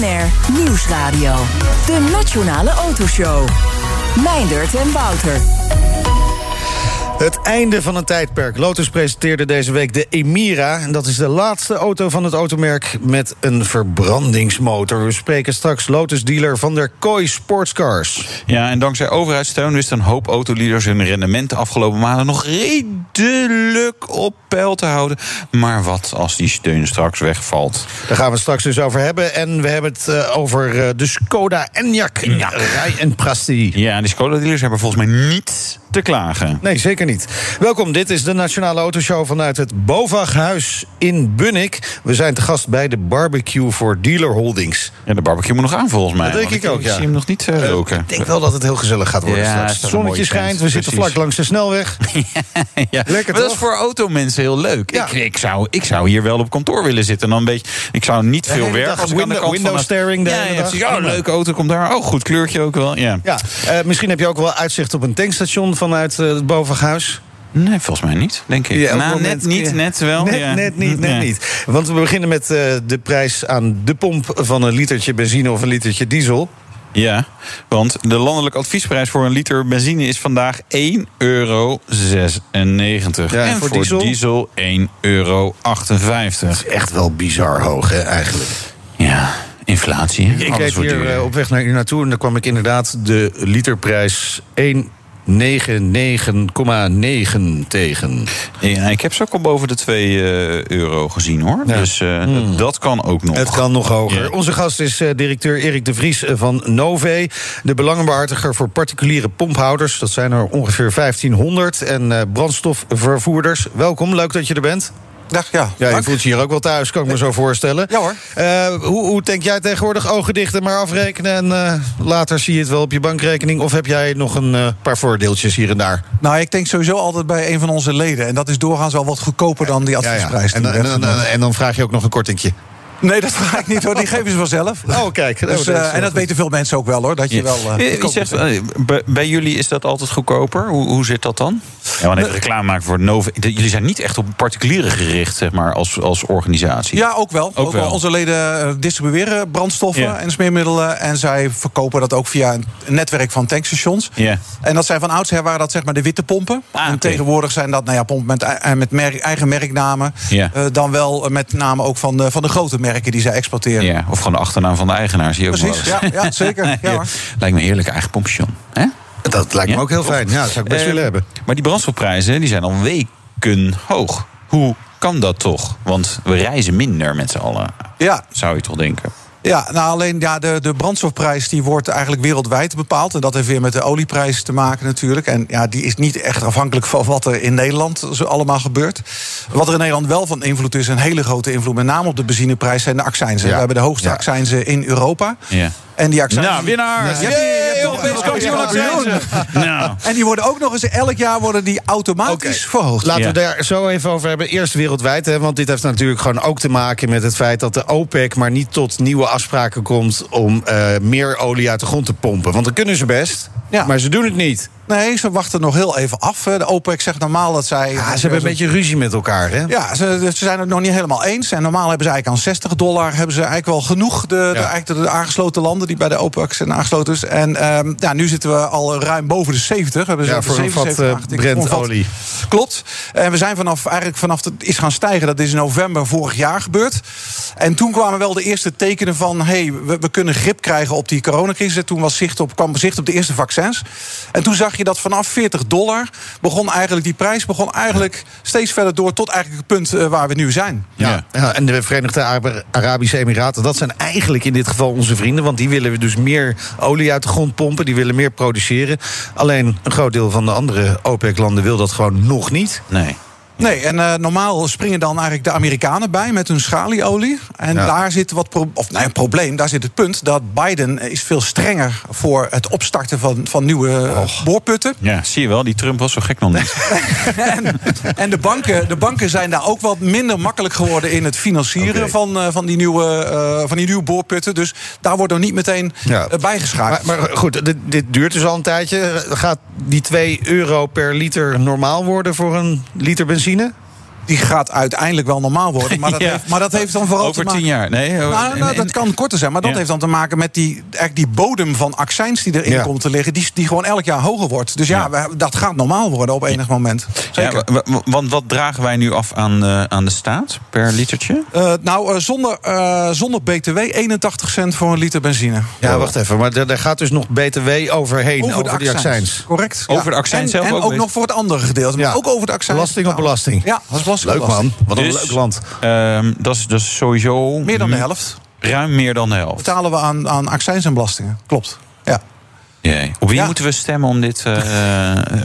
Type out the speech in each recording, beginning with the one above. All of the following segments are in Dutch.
BNR Nieuwsradio. De Nationale Autoshow. Meindert en Wouter. Het einde van een tijdperk. Lotus presenteerde deze week de Emira. En dat is de laatste auto van het automerk met een verbrandingsmotor. We spreken straks Lotus-dealer Van der Kooi Sportscars. Ja, en dankzij overheidssteun wisten een hoop autoleaders hun rendement de afgelopen maanden nog redelijk op peil te houden. Maar wat als die steun straks wegvalt? Daar gaan we het straks dus over hebben. En we hebben het uh, over uh, de Skoda Enyaq. Enyaq. Rij en Prasti. Ja, die Skoda-dealers hebben volgens mij niets te klagen. Nee, zeker niet. Welkom, dit is de Nationale Autoshow vanuit het Bovaghuis in Bunnik. We zijn te gast bij de barbecue voor Dealer Holdings. Ja, de barbecue moet nog aan volgens mij. Dat denk ik ook, ja. Ik zie hem nog niet uh, roken. ik denk wel dat het heel gezellig gaat worden Ja, straks. Het zonnetje schijnt, we zitten vlak langs de snelweg. ja. Lekker, maar dat is voor automensen heel leuk. Ja. Ik, ik, zou, ik zou hier wel op kantoor willen zitten. En dan een beetje, ik zou niet veel werken als ik aan de window- van... staring de ja, ja. Oh, Prima. leuke auto komt daar. Oh, goed kleurtje ook wel. Ja. Ja, eh, misschien heb je ook wel uitzicht op een tankstation vanuit eh, het Nee, volgens mij niet, denk ik. Ja, nou, net niet, ja. net wel. Net, ja. net niet, net niet. Want we beginnen met eh, de prijs aan de pomp van een litertje benzine of een litertje diesel. Ja, want de landelijke adviesprijs voor een liter benzine is vandaag 1,96 euro. Ja, en voor voor, diesel? diesel, 1,58 euro. Echt wel bizar hoog, hè, eigenlijk. Ja, inflatie. Ik reed wordt hier eh, op weg naar u naartoe en daar kwam ik inderdaad de literprijs 199,9 tegen. Ja, ik heb ze ook al boven de 2 eh, euro gezien hoor. Ja. Dus eh, dat kan ook nog. Het kan nog hoger. Ja. Onze gast is eh, directeur Erik de Vries van Nove. De belangenbehartiger voor particuliere pomphouders. Dat zijn er ongeveer 1500. En brandstofvervoerders. Welkom, leuk dat je er bent. Dag, ja. Ja, je voelt je hier ook wel thuis, kan ik me zo voorstellen. Ja hoor. Eh, hoe, hoe denk jij tegenwoordig? Ogen dicht en maar afrekenen en eh, later zie je het wel op je bankrekening? Of heb jij nog een eh, paar voordeeltjes hier en daar? Nou, ik denk sowieso altijd bij een van onze leden. En dat is doorgaans wel wat goedkoper dan die adviesprijs. En, die dan- we en, en dan vraag je ook nog een kortingje. Nee, dat vraag ik niet hoor. Die geven ze vanzelf. Oh, kijk. Dus, Oh, eh, en dat weten veel mensen ook wel hoor. Dat je Ja. wel. eh, Eh, je zegt, eh, bij, jullie is dat altijd goedkoper. Hoe, hoe zit dat dan? Ja, want even reclame maken voor Nova. Jullie zijn niet echt op particulieren gericht, zeg maar, als, als organisatie. Ja, ook wel. Ook wel. wel. Onze leden distribueren brandstoffen Ja. en smeermiddelen. En zij verkopen dat ook via een netwerk van tankstations. Ja. En dat zijn van oudsher waren dat zeg maar de witte pompen. Ah, en tegenwoordig zijn dat nou ja, pompen met, met merk- eigen merknamen. Ja. Eh, dan wel met name ook van de, van de grote merken die zij exporteren. Ja, of gewoon de achternaam van de eigenaar, zie je ook Precies, wel eens. ja, ja, zeker. Ja, hoor. Lijkt me een heerlijk eigen pompstation. Hè? Dat lijkt me Ja, ook heel fijn. Ja, dat zou ik best Eh, willen hebben. Maar die brandstofprijzen die zijn al weken hoog. Hoe kan dat toch? Want we reizen minder met z'n allen, Ja, zou je toch denken? Ja, nou alleen ja, de, de brandstofprijs die wordt eigenlijk wereldwijd bepaald. En dat heeft weer met de olieprijs te maken natuurlijk. En ja, die is niet echt afhankelijk van wat er in Nederland zo allemaal gebeurt. Wat er in Nederland wel van invloed is, een hele grote invloed... met name op de benzineprijs, zijn de accijnzen. Ja. We hebben de hoogste Ja. accijnsen in Europa. Ja. En die accijnsen... Nou, winnaar! Ja, je Europees kampioen. Nou, En die worden ook nog eens elk jaar worden die automatisch verhoogd. Laten Ja. we daar zo even over hebben. Eerst wereldwijd, hè, want dit heeft natuurlijk gewoon ook te maken met het feit dat de OPEC maar niet tot nieuwe afspraken komt om eh, meer olie uit de grond te pompen. Want dat kunnen ze best, Ja. maar ze doen het niet. Nee, ze wachten nog heel even af. De OPEC zegt normaal dat zij... Ja, ze hebben een beetje ruzie met elkaar, hè? Ja, ze, ze zijn het nog niet helemaal eens. En normaal hebben ze eigenlijk aan 60 dollar hebben ze eigenlijk wel genoeg. De, de, eigenlijk de, aangesloten landen die bij de OPEC zijn aangesloten. is. En ehm, ja, nu zitten we al ruim boven de 70. Hebben ze Ja, voor een vat 77 eh, een vat. Brent-olie. Klopt. En we zijn vanaf, eigenlijk vanaf het is gaan stijgen. Dat is in november vorig jaar gebeurd. En toen kwamen wel de eerste tekenen van... hey, we, we kunnen grip krijgen op die coronacrisis. Toen was zicht op, kwam zicht op de eerste vaccins. En toen zag je dat vanaf 40 dollar... begon eigenlijk die prijs begon eigenlijk steeds verder door... tot eigenlijk het punt eh, waar we nu zijn. Ja. Ja, en de Verenigde Ara- Arabische Emiraten, dat zijn eigenlijk in dit geval onze vrienden. Want die willen dus meer olie uit de grond pompen. Die willen meer produceren. Alleen een groot deel van de andere OPEC-landen wil dat gewoon nog niet. nee. Nee, en uh, normaal springen dan eigenlijk de Amerikanen bij met hun schalieolie. En Ja. daar zit wat pro of nee, een probleem. Daar zit het punt dat Biden is veel strenger voor het opstarten van, van nieuwe eh, boorputten. Ja, zie je wel, die Trump was zo gek nog niet. en en de, banken, de banken zijn daar ook wat minder makkelijk geworden in het financieren van, eh, van, die nieuwe, eh, van die nieuwe boorputten. Dus daar wordt er niet meteen Ja. eh, bijgeschakeld. Maar, maar goed, dit, dit duurt dus al een tijdje. Gaat die 2 euro per liter normaal worden voor een liter benzine? benzine? Die gaat uiteindelijk wel normaal worden. Maar dat, Ja. heeft, maar dat heeft dan vooral Over te maken... tien jaar. Nee, Nou, en- nou, en- dat kan korter zijn, maar dat Ja. heeft dan te maken met die, eigenlijk die bodem van accijns die erin Ja. komt te liggen, die, die gewoon elk jaar hoger wordt. Dus ja, we- dat gaat normaal worden op enig moment. Zeker. Want wat dragen wij nu af aan, eh, aan de staat per litertje? Eh, nou, eh, zonder, eh, zonder BTW 81 cent voor een liter benzine. Ja, wacht even. Maar er, er gaat dus nog BTW overheen, over, die accijns. Correct. Over de accijns en, zelf En ook nog voor het andere gedeelte. Maar Ja. ook over de accijns. Belasting op Nou, belasting. Ja, dat is Leuk man. Wat een Dus- leuk land. Ehm, dat, is, dat is sowieso... Meer dan de helft Ruim meer dan de helft. betalen we aan, aan accijns en belastingen. Klopt. Op wie Ja. moeten we stemmen om dit eh,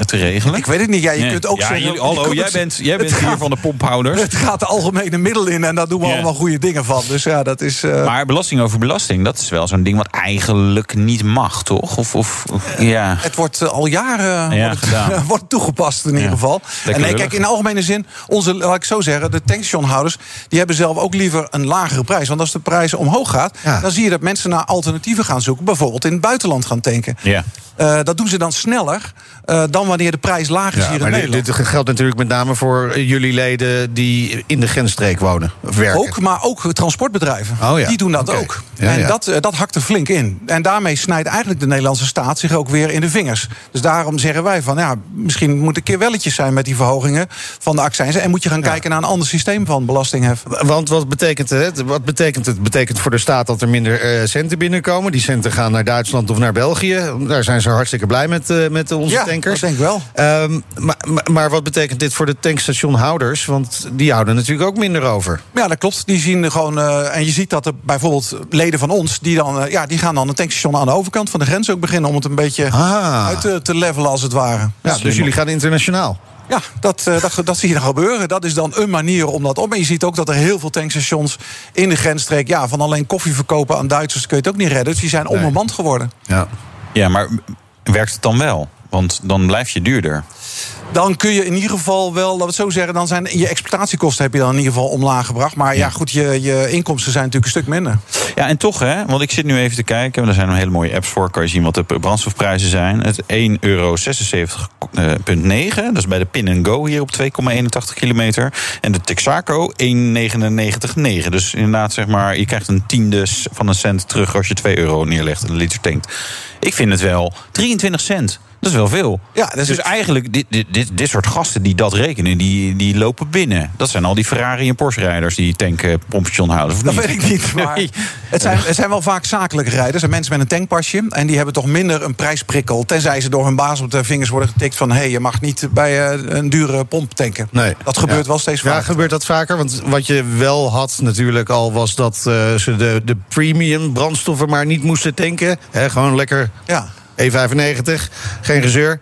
te regelen? Ik weet het niet. Ja, je Nee. kunt ook ja, zeggen... jullie- hallo, jij bent, jij bent hier gaat- van de pomphouders. Het gaat de algemene middel in en daar doen we Ja. allemaal goede dingen van. Dus ja, dat is... eh, Maar belasting over belasting, dat is wel zo'n ding wat eigenlijk niet mag, toch? Of, of, of- ja. Het wordt eh, al jaren Ja, wordt, het, gedaan. wordt toegepast in Ja. ieder geval. Lekker en nee, kijk, in de algemene zin, onze, laat ik zo zeggen, de tankstationhouders, die hebben zelf ook liever een lagere prijs. Want als de prijs omhoog gaat, Ja. dan zie je dat mensen naar alternatieven gaan zoeken. Bijvoorbeeld in het buitenland gaan tanken. Ja. Eh, dat doen ze dan sneller eh, dan wanneer de prijs lager is Ja, hier in maar dit, Nederland. dit geldt natuurlijk met name voor eh, jullie leden die in de grensstreek wonen. Of werken. Ook, maar ook transportbedrijven. Oh ja, Die doen dat ook. Ja, en. Dat, dat hakt er flink in. En daarmee snijdt eigenlijk de Nederlandse staat zich ook weer in de vingers. Dus daarom zeggen wij van ja, misschien moet een keer welletjes zijn met die verhogingen van de accijns. En moet je gaan kijken naar een ander systeem van belastinghef. Want wat betekent het? Wat betekent het? betekent voor de staat dat er minder centen binnenkomen. Die centen gaan naar Duitsland of naar België. Daar zijn ze hartstikke blij met, eh, met onze Ja, tankers. dat denk wel. Ehm, maar, maar, wat betekent dit voor de tankstationhouders? Want die houden natuurlijk ook minder over. Ja, dat klopt. Die zien gewoon. eh, en je ziet dat er bijvoorbeeld leden van ons. die, dan, eh, ja, die gaan dan een tankstation aan de overkant van de grens ook beginnen. om het een beetje Ah. uit te, te levelen als het ware. Ja, dus jullie gaan internationaal. Ja, dat, dat, dat zie je dan gebeuren. Dat is dan een manier om dat op. En je ziet ook dat er heel veel tankstations in de grensstreek... ja, van alleen koffie verkopen aan Duitsers kun je het ook niet redden. Dus die zijn onbemand geworden. Ja. Ja, maar werkt het dan wel? Want dan blijf je duurder. Dan kun je in ieder geval wel, laten we het zo zeggen... dan zijn je exploitatiekosten heb je dan in ieder geval omlaag gebracht. Maar ja, goed, je, je inkomsten zijn natuurlijk een stuk minder. Ja, en toch, hè, want ik zit nu even te kijken. Er zijn een hele mooie apps voor. Kan je zien wat de brandstofprijzen zijn. Het 1,76,9 euro. Dat is bij de Pin Go hier op 2,81 kilometer. En de Texaco 1,99,9. Dus inderdaad, zeg maar, je krijgt een tiende van een cent terug als je 2 euro neerlegt en een liter tankt. Ik vind het wel 23 cent. Dat is wel veel. Ja, dat is dus het. eigenlijk, dit, dit, dit, dit soort gasten die dat rekenen, die, die lopen binnen. Dat zijn al die Ferrari en Porsche rijders die tanken pompstation houden. Of Dat niet? weet ik niet. Maar Nee. het, zijn, het zijn wel vaak zakelijke rijders en mensen met een tankpasje. En die hebben toch minder een prijsprikkel. Tenzij ze door hun baas op de vingers worden getikt van... hé, hey, je mag niet bij eh, een dure pomp tanken. Nee. Dat gebeurt Ja. wel steeds Ja, vaker. gebeurt dat vaker? Want wat je wel had natuurlijk al... was dat eh, ze de, de premium brandstoffen maar niet moesten tanken. Hè, gewoon lekker Ja. E95, geen gezeur.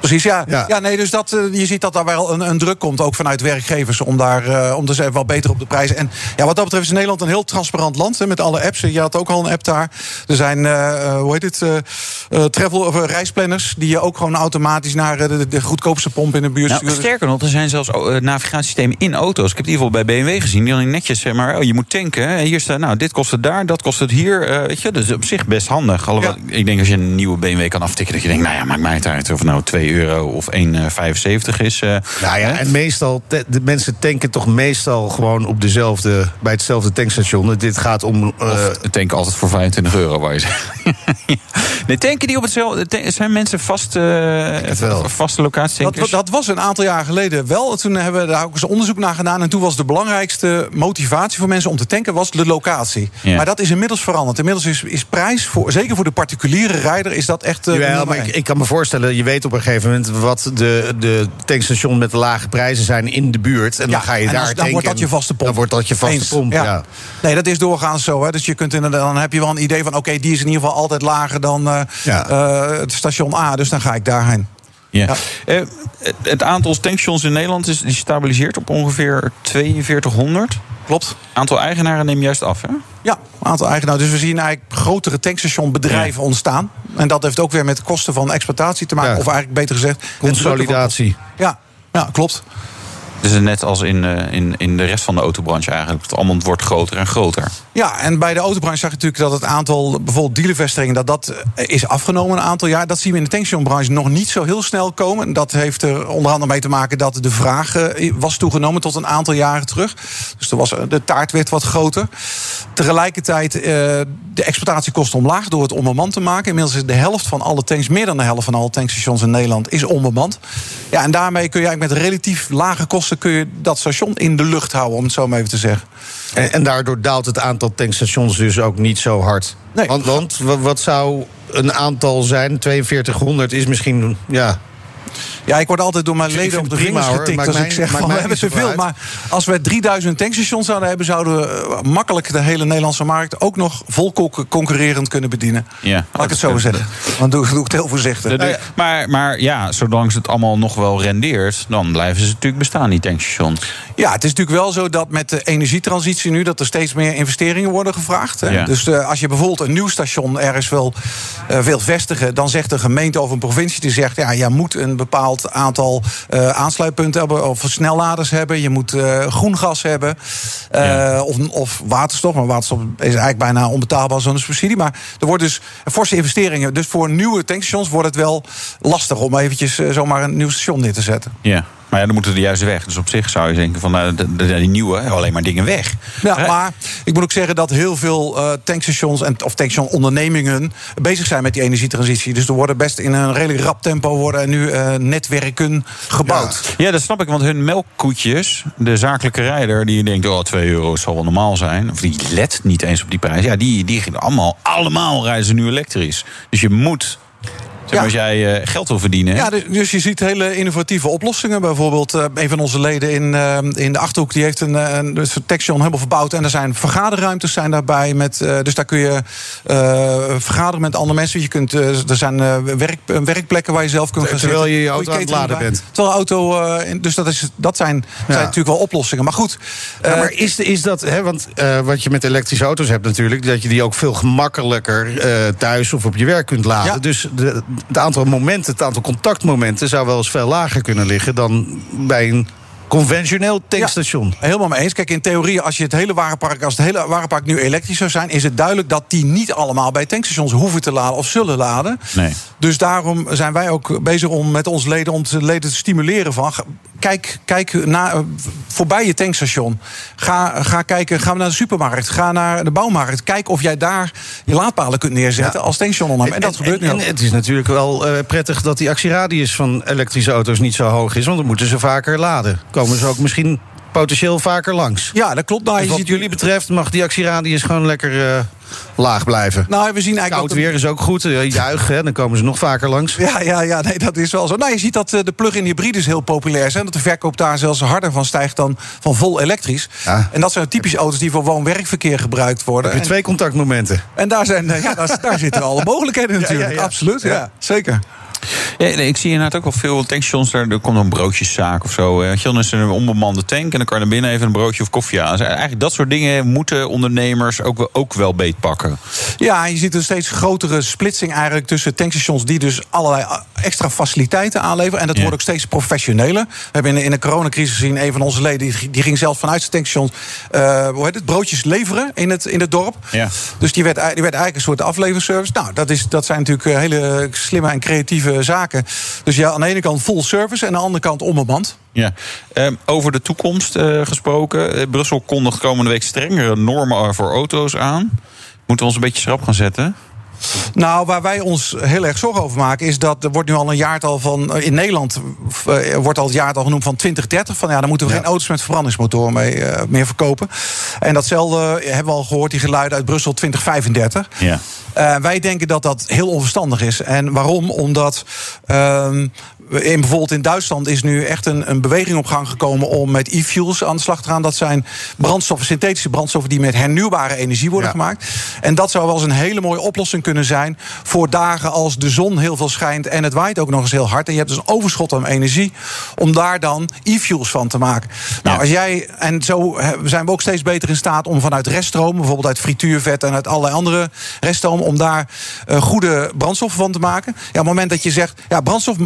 Precies, ja. Ja. ja. nee, dus dat, eh, je ziet dat daar wel een, een druk komt, ook vanuit werkgevers, om daar eh, om te zeggen wel beter op de prijzen. En ja, wat dat betreft is Nederland een heel transparant land hè, met alle apps. Je had ook al een app daar. Er zijn, eh, eh, hoe heet het, eh, eh, travel of reisplanners die je ook gewoon automatisch naar de, de goedkoopste pomp in de buurt Nou, sturen. sterker nog, er zijn zelfs navigatiesystemen in auto's. Ik heb die bijvoorbeeld bij BMW gezien. Die dan netjes zeg maar, oh, je moet tanken. hè. Hier staat, nou, dit kost het daar, dat kost het hier. eh, weet je, dus op zich best handig. Alhoewel, ik denk als je een nieuwe BMW kan aftikken, dat je denkt, nou ja, maakt mij het uit of nou 2 euro of 1,75 is. eh. Nou ja, en meestal, te- de mensen tanken toch meestal gewoon op dezelfde, bij hetzelfde tankstation. Dit gaat om. eh, Of tanken altijd voor 25 euro, waar je zegt. nee, tanken die op hetzelfde. Zijn mensen vast, eh, wel. vaste locatietankers? Dat, dat was een aantal jaar geleden wel. Toen hebben we daar ook eens onderzoek naar gedaan. En toen was de belangrijkste motivatie voor mensen om te tanken was de locatie. Ja. Maar dat is inmiddels veranderd. Inmiddels is, is prijs, voor, zeker voor de particuliere rijder, is dat echt. eh, nummer maar ik, ik kan me voorstellen, je weet op een gegeven moment wat de, de tankstation met de lage prijzen zijn in de buurt. En Ja, dan ga je en daar dan, dan tanken. wordt dat je vaste pomp. Dan wordt dat je vaste Eens, pomp, ja. Nee, dat is doorgaans zo. Hè. Dus je kunt inderdaad, dan heb je wel een idee van... oké, die is in ieder geval altijd lager dan eh, Ja. eh, het station A. Dus dan ga ik daarheen. Ja. Eh, het aantal tankstations in Nederland is die stabiliseert op ongeveer 4200. Klopt. Aantal eigenaren neemt juist af, hè? Ja, aantal eigenaren. Dus we zien eigenlijk grotere tankstationbedrijven ontstaan. En dat heeft ook weer met de kosten van exploitatie te maken. Ja. Of eigenlijk beter gezegd... Consolidatie. Ja, ja klopt. Dus net als in, eh, in, in de rest van de autobranche eigenlijk. Het allemaal wordt groter en groter. Ja, en bij de autobranche zag je natuurlijk dat het aantal bijvoorbeeld dealervestigingen dat dat eh, is afgenomen een aantal jaar. Dat zien we in de tankstationbranche nog niet zo heel snel komen. Dat heeft er onder andere mee te maken dat de vraag eh, was toegenomen tot een aantal jaren terug. Dus er was, de taart werd wat groter. Tegelijkertijd de exploitatiekosten omlaag door het onbemand te maken. Inmiddels is de helft van alle tanks, meer dan de helft van alle tankstations in Nederland, is onbemand. Ja, en daarmee kun je eigenlijk met relatief lage kosten kun je dat station in de lucht houden, om het zo maar even te zeggen. En, en daardoor daalt het aantal tankstations dus ook niet zo hard. Nee. Want, want wa- wat zou een aantal zijn? 4200 is misschien, ja... Ja, ik word altijd door mijn Ik leden op de prima, vingers getikt als ik mij- zeg van we hebben te veel. zoveel Maar als we 3000 tankstations zouden hebben, zouden we eh, makkelijk de hele Nederlandse markt ook nog vol co- concurrerend kunnen bedienen. Ja. Laat ik het zo zeggen. Want doe, doe ik het heel voorzichtig. De- maar, maar ja, zolang ze het allemaal nog wel rendeert... dan blijven ze natuurlijk bestaan, die tankstations. Ja, het is natuurlijk wel zo dat met de energietransitie nu... dat er steeds meer investeringen worden gevraagd. Hè? Ja. Dus eh, als je bijvoorbeeld een nieuw station ergens wil, eh, wil vestigen... dan zegt de gemeente of een provincie die zegt... ja, jij moet een bepaald aantal eh, aansluitpunten hebben... of snelladers hebben, je moet eh, groen gas hebben... eh, Ja. of, of waterstof. Maar waterstof is eigenlijk bijna onbetaalbaar zonder subsidie. Maar er wordt dus forse investeringen. Dus voor nieuwe tankstations wordt het wel lastig... om eventjes zomaar een nieuw station neer te zetten. Ja. Maar ja, dan moeten de juiste weg. Dus op zich zou je denken van nou, de, de- die nieuwe, alleen maar dingen weg. Ja, maar ik moet ook zeggen dat heel veel eh, tankstations en, of tankstationondernemingen bezig zijn met die energietransitie. Dus er worden best in een redelijk rap tempo worden nu eh, netwerken gebouwd. Ja, dat snap ik, want hun melkkoetjes, de zakelijke rijder... die denkt, oh, 2 euro zal wel normaal zijn... of die let niet eens op die prijs... ja, die, die gaan allemaal, allemaal rijden ze nu elektrisch. Dus je moet, zeg maar, Ja. als jij eh, geld wil verdienen... Ja, dus- dus je ziet hele innovatieve oplossingen. Bijvoorbeeld eh, een van onze leden in, eh, in de Achterhoek... die heeft een, een dus een tankstation helemaal verbouwd. En er zijn vergaderruimtes zijn daarbij. Met, eh, dus daar kun je eh, vergaderen met andere mensen. Je kunt, eh, er zijn eh, werk, werkplekken waar je zelf kunt gaan Terwijl je je auto aan het laden bent. Terwijl auto... eh, in- dus dat, is, dat zijn, zijn natuurlijk wel oplossingen. Maar goed... Ja, eh, maar is, is dat, hè, want eh, wat je met elektrische auto's hebt natuurlijk, dat je die ook veel gemakkelijker eh, thuis of op je werk kunt laden. Ja. Dus de, het aantal momenten, het aantal contactmomenten zou wel eens veel lager kunnen liggen dan bij een conventioneel tankstation. Helemaal mee eens. Kijk, in theorie, als je het hele warenpark, als het hele warenpark nu elektrisch zou zijn, is het duidelijk dat die niet allemaal bij tankstations hoeven te laden of zullen laden. Nee. Dus daarom zijn wij ook bezig om met onze leden om de leden te stimuleren van kijk, kijk naar, eh, voorbij je tankstation. Ga, ga kijken, ga naar de supermarkt, ga naar de bouwmarkt. Kijk of jij daar je laadpalen kunt neerzetten Ja. als tankstationondernemer. En dat gebeurt nu en, het is natuurlijk wel eh, prettig dat die actieradius van elektrische auto's niet zo hoog is, want dan moeten ze vaker laden. Komen ze ook misschien potentieel vaker langs. Ja, dat klopt. Nou, Dus wat ziet jullie betreft mag die actieradius gewoon lekker eh, laag blijven. Nou, we zien eigenlijk Koud een- weer is ook goed. eh, Juich, hè, dan komen ze nog vaker langs. Ja, ja, ja, nee, dat is wel zo. Nou, je ziet dat eh, de plug-in hybrides heel populair zijn. Dat de verkoop daar zelfs harder van stijgt dan van vol elektrisch. Ja. En dat zijn typische auto's die voor woon-werkverkeer gebruikt worden. Heb je twee contactmomenten. en daar, zijn, ja, daar, daar zitten alle mogelijkheden natuurlijk. ja, ja. Absoluut. Ja. Zeker. Ja, nee, ik zie inderdaad ook wel veel tankstations. Daar, er komt een broodjeszaak of zo. eh. Dan is er een onbemande tank. En dan kan je binnen even een broodje of koffie aan. Dus eigenlijk dat soort dingen moeten ondernemers ook wel, ook wel beetpakken. Ja, je ziet een steeds grotere splitsing eigenlijk tussen tankstations die dus allerlei uh, extra faciliteiten aanleveren. En dat Ja. wordt ook steeds professioneler. We hebben in de, in de coronacrisis gezien, een van onze leden die, die ging zelfs vanuit zijn tankstations eh, hoe heet het, broodjes leveren in het, in het dorp. Ja. Dus die werd, die werd eigenlijk een soort afleverservice. Nou, dat, is, dat zijn natuurlijk eh, hele slimme en creatieve zaken. Dus ja, aan de ene kant full service en aan de andere kant onbemand. Ja. Ehm, over de toekomst eh, gesproken. Eh, Brussel kondigt komende week strengere normen voor auto's aan. Moeten we ons een beetje schrap gaan zetten? Nou, waar wij ons heel erg zorgen over maken, is dat er wordt nu al een jaartal van. eh, In Nederland eh, wordt al het jaartal genoemd van 2030. Van ja, dan moeten we geen auto's met verbrandingsmotor mee, eh, meer verkopen. En datzelfde hebben we al gehoord, die geluiden uit Brussel 2035. Ja. Wij denken dat dat heel onverstandig is. En waarom? Omdat. In, bijvoorbeeld in Duitsland is nu echt een, een beweging op gang gekomen om met e-fuels aan de slag te gaan. Dat zijn brandstoffen, synthetische brandstoffen die met hernieuwbare energie worden Ja. gemaakt. En dat zou wel eens een hele mooie oplossing kunnen zijn. voor dagen als de zon heel veel schijnt en het waait ook nog eens heel hard. En je hebt dus een overschot aan energie om daar dan e-fuels van te maken. Nou, Ja. als jij, en zo zijn we ook steeds beter in staat om vanuit reststroom, bijvoorbeeld uit frituurvet en uit allerlei andere reststroom, om daar eh, goede brandstoffen van te maken. Ja, op het moment dat je zegt, ja, brandstof,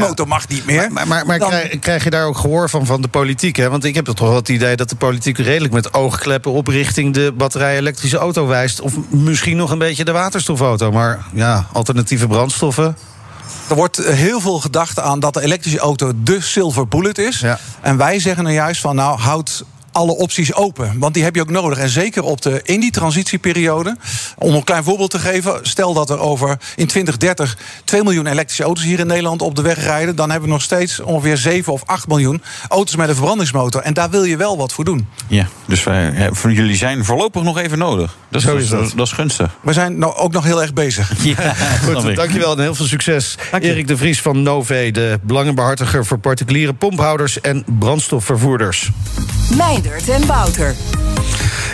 verbrandingsmotor mag niet meer. Maar, maar, maar dan- krijg, krijg je daar ook gehoor van van de politiek? Hè? Want ik heb toch wel het idee dat de politiek redelijk met oogkleppen op richting de batterij-elektrische auto wijst. Of misschien nog een beetje de waterstofauto. Maar ja, alternatieve brandstoffen. Er wordt heel veel gedacht aan dat de elektrische auto de silver bullet is. Ja. En wij zeggen nou juist van, nou, houd alle opties open. Want die heb je ook nodig. En zeker op de, in die transitieperiode. Om een klein voorbeeld te geven. Stel dat er over in 2030 2 miljoen elektrische auto's hier in Nederland op de weg rijden. Dan hebben we nog steeds ongeveer 7 of 8 miljoen auto's met een verbrandingsmotor. En daar wil je wel wat voor doen. Ja, dus wij, ja, voor jullie zijn voorlopig nog even nodig. Dat is, Zo is dat. dat is gunstig. We zijn nou ook nog heel erg bezig. Ja, Goed, dankjewel en heel veel succes. Erik de Vries van Nové, de belangenbehartiger voor particuliere pomphouders en brandstofvervoerders. Meindert en Wouter.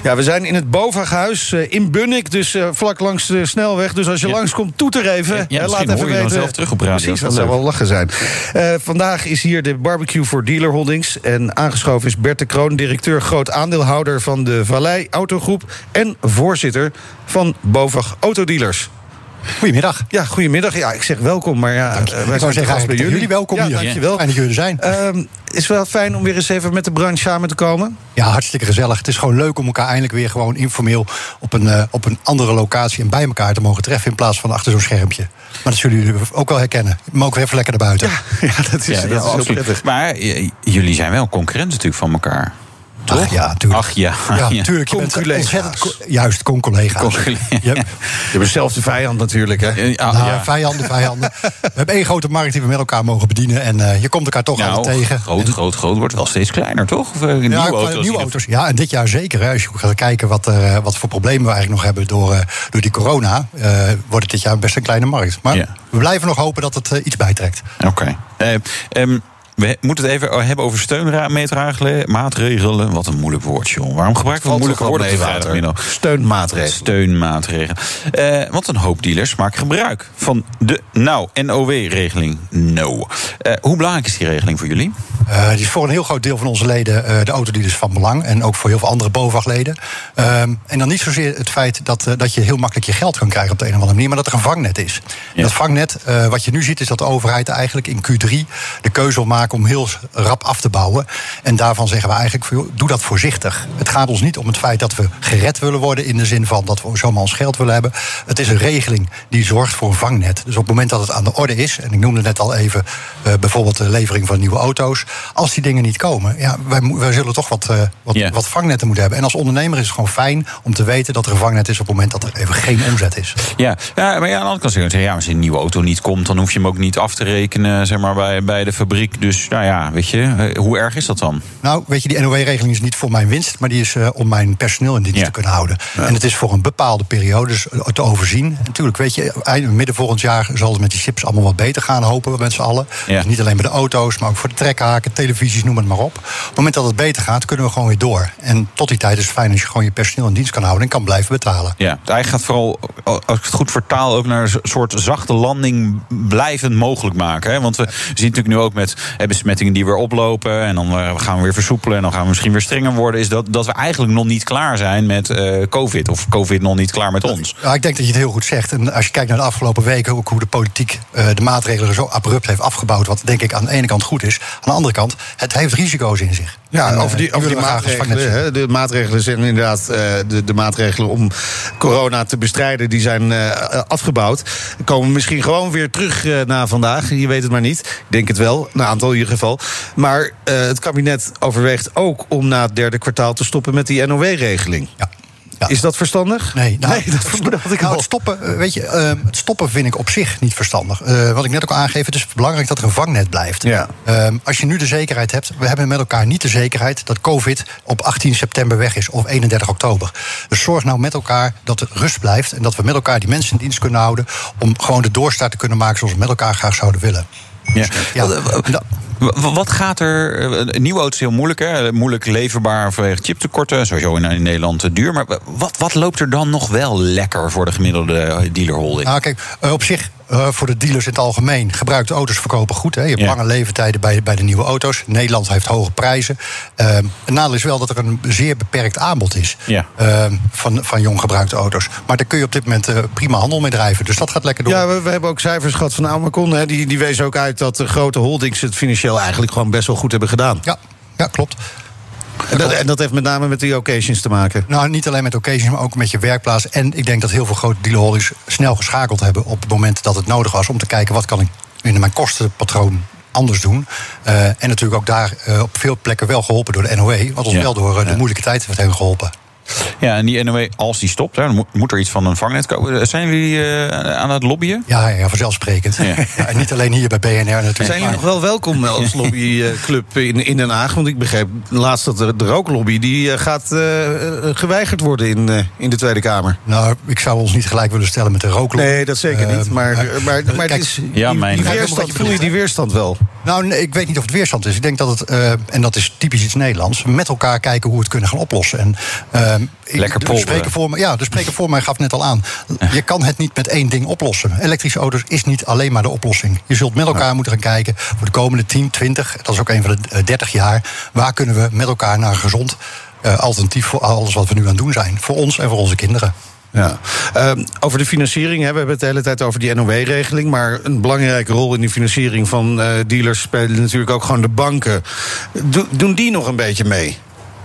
Ja, we zijn in het Bovaghuis eh, in Bunnik, dus eh, vlak langs de snelweg. Dus als je Ja. langskomt, toeter even. Ja, hoor je dan zelf terug op radio. Precies, Dat zou wel wel lachen zijn. Eh, vandaag is hier de barbecue voor dealer holdings. En aangeschoven is Bert de Kroon, directeur groot aandeelhouder van de Vallei Autogroep. En voorzitter van Bovag Autodealers. Goedemiddag. Ja, goedemiddag. Ja, ik zeg welkom, maar ja, Dank eh, wij zijn zou zeggen bij jullie welkom ja, hier. dankjewel. Fijn dat jullie er zijn. Ehm, is wel fijn om weer eens even met de branche samen te komen. ja, hartstikke gezellig. Het is gewoon leuk om elkaar eindelijk weer gewoon informeel op een, eh, op een andere locatie en bij elkaar te mogen treffen in plaats van achter zo'n schermpje. Maar dat zullen jullie ook wel herkennen. Maar ook weer even lekker naar buiten. Ja, dat is, Ja, dat ja, is heel prettig. Maar eh, jullie zijn wel concurrenten natuurlijk van elkaar. Toch? Ach ja, tuurlijk. Ach ja. Ja, natuurlijk. Je bent Conculega's. ontzettend co- juist, con-collega's. Conculega's. Je hebt- Je hebt dezelfde vijand natuurlijk, hè? Ah, nou, ja. vijanden, vijanden. We hebben één grote markt die we met elkaar mogen bedienen. En eh, je komt elkaar toch Nou, altijd tegen. groot, groot, groot wordt wel steeds kleiner, toch? Of, eh, nieuwe Ja, auto's. nieuwe auto's. Ja, en dit jaar zeker. Hè. Als je gaat kijken wat, er, eh, wat voor problemen we eigenlijk nog hebben door, door die corona, wordt het dit jaar best een kleine markt. Maar Ja. we blijven nog hopen dat het iets bijtrekt. Oké. Eh, ehm, we moeten het even hebben over steunmaatregelen. Maatregelen. Wat een moeilijk woord, joh. Waarom gebruiken we moeilijke woorden vrijdagmiddag? Steunmaatregelen. Steunmaatregelen. Eh, want een hoop dealers maken gebruik van de nou NOW-regeling. No. Eh, hoe belangrijk is die regeling voor jullie? Eh, die is voor een heel groot deel van onze leden, eh, de autodealers, van belang. En ook voor heel veel andere BOVAG-leden. Ehm, en dan niet zozeer het feit dat, eh, dat je heel makkelijk je geld kan krijgen op de een of andere manier, maar dat er een vangnet is. Ja. Dat vangnet, wat je nu ziet, is dat de overheid eigenlijk in Q3 de keuze wil maken om heel rap af te bouwen. En daarvan zeggen we eigenlijk, doe dat voorzichtig. Het gaat ons niet om het feit dat we gered willen worden in de zin van dat we zomaar ons geld willen hebben. Het is een regeling die zorgt voor een vangnet. Dus op het moment dat het aan de orde is, en ik noemde net al even bijvoorbeeld de levering van nieuwe auto's. Als die dingen niet komen, ja, wij, zullen toch wat, eh, wat, wat vangnetten moeten hebben. En als ondernemer is het gewoon fijn om te weten dat er een vangnet is op het moment dat er even geen omzet is. Ja, ja maar ja, aan de andere kant zeggen ja, als een nieuwe auto niet komt, dan hoef je hem ook niet af te rekenen zeg maar, bij, bij de fabriek. Dus nou ja, weet je, eh, hoe erg is dat dan? Nou, weet je, die NOW-regeling is niet voor mijn winst, maar die is eh, om mijn personeel in dienst Ja. te kunnen houden. En het is voor een bepaalde periode dus, te overzien. En natuurlijk, weet je, eind, midden volgend jaar zal het met die chips allemaal wat beter gaan, hopen we met z'n allen. Ja. Dus niet alleen bij de auto's, maar ook voor de televisies, noem het maar op. Op het moment dat het beter gaat, kunnen we gewoon weer door. En tot die tijd is het fijn als je gewoon je personeel in dienst kan houden en kan blijven betalen. Ja, het eigenlijk gaat vooral, als ik het goed vertaal, ook naar een soort zachte landing blijvend mogelijk maken. Hè? Want we zien natuurlijk nu ook met besmettingen die weer oplopen. En dan eh, gaan we weer versoepelen. En dan gaan we misschien weer strenger worden. Is dat, dat we eigenlijk nog niet klaar zijn met eh, COVID. Of COVID nog niet klaar met ons. Ja, ik denk dat je het heel goed zegt. En als je kijkt naar de afgelopen weken, ook hoe de politiek eh, de maatregelen zo abrupt heeft afgebouwd. Wat denk ik aan de ene kant goed is. Aan de andere kant, het heeft risico's in zich. Ja, En, eh, over die, over die we maatregelen. Hè, de maatregelen zijn inderdaad eh, de, de maatregelen om corona te bestrijden, die zijn eh, afgebouwd. Komen misschien gewoon weer terug na vandaag. Je weet het maar niet. Ik denk het wel, een aantal in ieder geval. Maar het kabinet overweegt ook om na het derde kwartaal te stoppen met die NOW-regeling. Ja. Ja. Is dat verstandig? Nee, nou, nee dat vermoed ik nou, al. het stoppen, eh, weet je, eh, het stoppen vind ik op zich niet verstandig. Eh, wat ik net ook al aangeef, het is belangrijk dat er een vangnet blijft. Ja. Eh, als je nu de zekerheid hebt, we hebben met elkaar niet de zekerheid dat COVID op 18 september weg is of 31 oktober. Dus zorg nou met elkaar dat er rust blijft en dat we met elkaar die mensen in dienst kunnen houden om gewoon de doorstart te kunnen maken zoals we met elkaar graag zouden willen. Ja. Ja, Wat- w- Wat gaat er. eh, Nieuwe auto's is heel moeilijk, hè? Moeilijk leverbaar vanwege chiptekorten. Sowieso in, in Nederland eh, duur. Maar wat, wat loopt er dan nog wel lekker voor de gemiddelde dealerholding? Nou, kijk, eh, op zich, eh, voor de dealers in het algemeen, gebruikte auto's verkopen goed. Hè. Je hebt Ja. lange leeftijden bij, bij de nieuwe auto's. Nederland heeft hoge prijzen. Eh, het nadeel is wel dat er een zeer beperkt aanbod is Ja. eh, van, van jong gebruikte auto's. Maar daar kun je op dit moment eh, prima handel mee drijven. Dus dat gaat lekker door. Ja, we, we hebben ook cijfers gehad van Amacon. Hè, die, die wezen ook uit dat de grote holdings het financieel eigenlijk gewoon best wel goed hebben gedaan. ja, ja, klopt. En dat, en dat heeft met name met die occasions te maken. Nou, niet alleen met occasions, maar ook met je werkplaats. En ik denk dat heel veel grote dealerholdings snel geschakeld hebben... op het moment dat het nodig was om te kijken... wat kan ik in mijn kostenpatroon anders doen. Eh, en natuurlijk ook daar eh, op veel plekken wel geholpen door de NOE... wat ons Ja. wel door eh, de moeilijke tijd heeft hebben geholpen. Ja, en die NOW, als die stopt, hè, dan moet, er iets van een vangnet komen. Zijn jullie eh, aan het lobbyen? Ja, ja, vanzelfsprekend. Ja. Ja, en niet alleen hier bij BNR natuurlijk. Zijn jullie maar- nog wel welkom als lobbyclub in, in Den Haag? Want ik begreep laatst dat de, de rooklobby die eh, gaat eh, eh, geweigerd worden in, eh, in de Tweede Kamer. Nou, ik zou ons niet gelijk willen stellen met de rooklobby. Nee, dat zeker Eh, niet. Maar, maar- maar, maar, kijk, het is, ja, die, mijn- weerstand, voel je die weerstand wel? Nou, nee, ik weet niet of het weerstand is. Ik denk dat het, eh, en dat is typisch iets Nederlands, met elkaar kijken hoe we het kunnen gaan oplossen. En, eh, ik- Lekker de spreker voor me, Ja, de spreker voor mij gaf net al aan. Je kan het niet met één ding oplossen. Elektrische auto's is niet alleen maar de oplossing. Je zult met elkaar moeten gaan kijken voor de komende 10, 20, dat is ook een van de eh, 30 jaar. Waar kunnen we met elkaar naar een gezond eh, alternatief voor alles wat we nu aan het doen zijn? Voor ons en voor onze kinderen. Ja. Ehm, over de financiering, hè, we hebben het de hele tijd over die NOW-regeling. Maar een belangrijke rol in die financiering van eh, dealers spelen natuurlijk ook gewoon de banken. Do- doen die nog een beetje mee?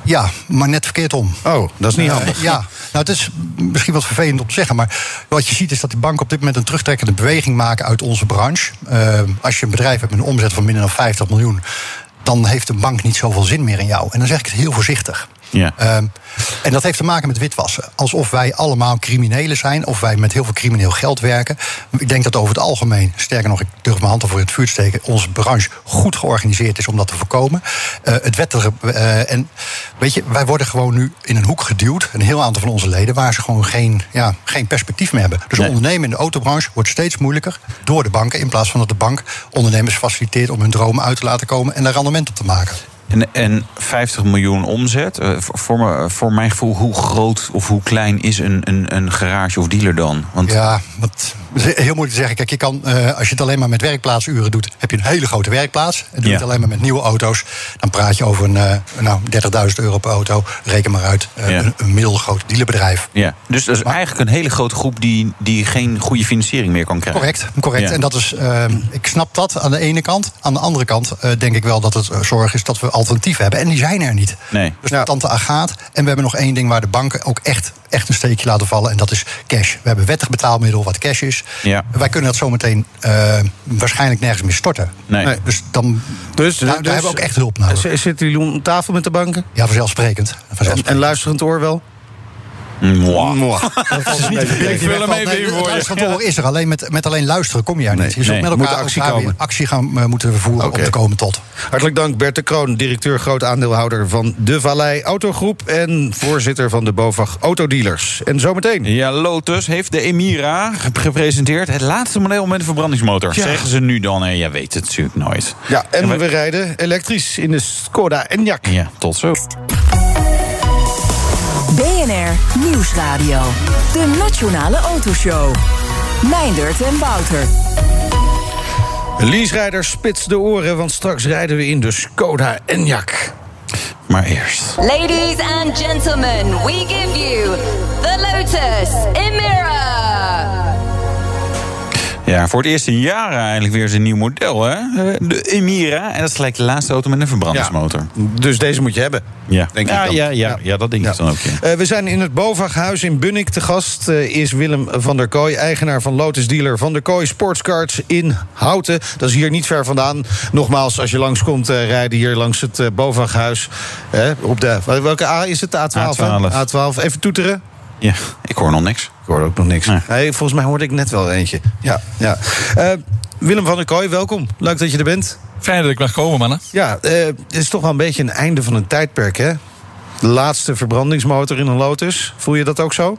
Ja, maar net verkeerd om. Oh, dat is niet Eh, handig. ja, nou, het is misschien wat vervelend om te zeggen, maar wat je ziet is dat die banken op dit moment een terugtrekkende beweging maken uit onze branche. Eh, als je een bedrijf hebt met een omzet van minder dan 50 miljoen, dan heeft een bank niet zoveel zin meer in jou. En dan zeg ik het heel voorzichtig. Ja. Ehm, en dat heeft te maken met witwassen. Alsof wij allemaal criminelen zijn, of wij met heel veel crimineel geld werken. Ik denk dat over het algemeen, sterker nog, ik durf mijn hand ervoor in het vuur te steken, onze branche goed georganiseerd is om dat te voorkomen. Eh, het wettige. eh, en weet je, wij worden gewoon nu in een hoek geduwd, een heel aantal van onze leden, waar ze gewoon geen, ja, geen perspectief meer hebben. Dus Nee. ondernemen in de autobranche wordt steeds moeilijker door de banken, in plaats van dat de bank ondernemers faciliteert om hun dromen uit te laten komen en daar rendement op te maken. En, en 50 miljoen omzet. eh, voor, voor, mijn gevoel, hoe groot of hoe klein is een, een, een garage of dealer dan? Want Ja, wat, heel moeilijk te zeggen. Kijk, je kan, eh, als je het alleen maar met werkplaatsuren doet, heb je een hele grote werkplaats. En doe je Ja. het alleen maar met nieuwe auto's, dan praat je over een, eh, nou, 30.000 euro per auto. Reken maar uit. eh, Ja. een, een middelgroot dealerbedrijf. ja, dus dat is Maar- eigenlijk een hele grote groep die, die geen goede financiering meer kan krijgen. Correct, correct. Ja. En dat is, eh, ik snap dat aan de ene kant. Aan de andere kant eh, denk ik wel dat het zorg is dat we alternatieven hebben. En die zijn er niet. Nee. Dus de tante Agaat. En we hebben nog één ding waar de banken ook echt, echt een steekje laten vallen. En dat is cash. We hebben wettig betaalmiddel wat cash is. Ja. Wij kunnen dat zometeen eh, waarschijnlijk nergens meer storten. Nee. Nee. Dus dan, Dus, daar, daar hebben we ook echt hulp nodig. Zitten jullie om tafel met de banken? Ja, vanzelfsprekend. En, vanzelfsprekend. en luisterend oor wel? Mwah. Dat is niet de Ik vul hem even in voor je. Het luisteren is er. Alleen met, met alleen luisteren kom je er niet. Je zult nee. met Moet elkaar actie elkaar komen. actie gaan eh, moeten voeren Oké. om te komen tot. Hartelijk dank Bert de Kroon, directeur groot aandeelhouder van de Vallei Autogroep... en voorzitter van de BOVAG Autodealers. En zometeen... Ja, Lotus heeft de Emira gepresenteerd. Het laatste model met een verbrandingsmotor. Ja. Zeggen ze nu dan? En jij weet het natuurlijk nooit. Ja, en En we- we rijden elektrisch in de Skoda Enyaq. Ja, tot zo. BNR Nieuwsradio. De Nationale Autoshow. Meindert en Wouter. Leaserijders spits de oren, want straks rijden we in de Skoda Enyaq. Maar eerst. Ladies and gentlemen, we give you the Lotus Emira. Ja, voor het eerst in jaren eigenlijk weer eens een nieuw model, hè? De Emira. En dat is gelijk de laatste auto met een verbrandingsmotor. Dus deze moet je hebben. Ja, Denk ik ja, dan. ja, ja, ja, dat denk Ja. ik dan ook. Ja. Eh, we zijn in het Bovaghuis in Bunnik te gast. eh, is Willem van der Kooi, eigenaar van Lotus Dealer van der Kooi Sportscards in Houten. Dat is hier niet ver vandaan. Nogmaals, als je langskomt eh, rijden hier langs het Bovaghuis. Op de, welke A is het? De A12? hè? A12. A12. Even toeteren. Ja, ik hoor nog niks. Ik hoorde ook nog niks. Nee. Hey, volgens mij hoorde ik net wel eentje. Ja, ja. Eh, Willem van der Kooi, welkom. Leuk dat je er bent. Fijn dat ik mag komen, mannen. Ja, eh, het is toch wel een beetje een einde van een tijdperk, hè? De laatste verbrandingsmotor in een Lotus. Voel je dat ook zo?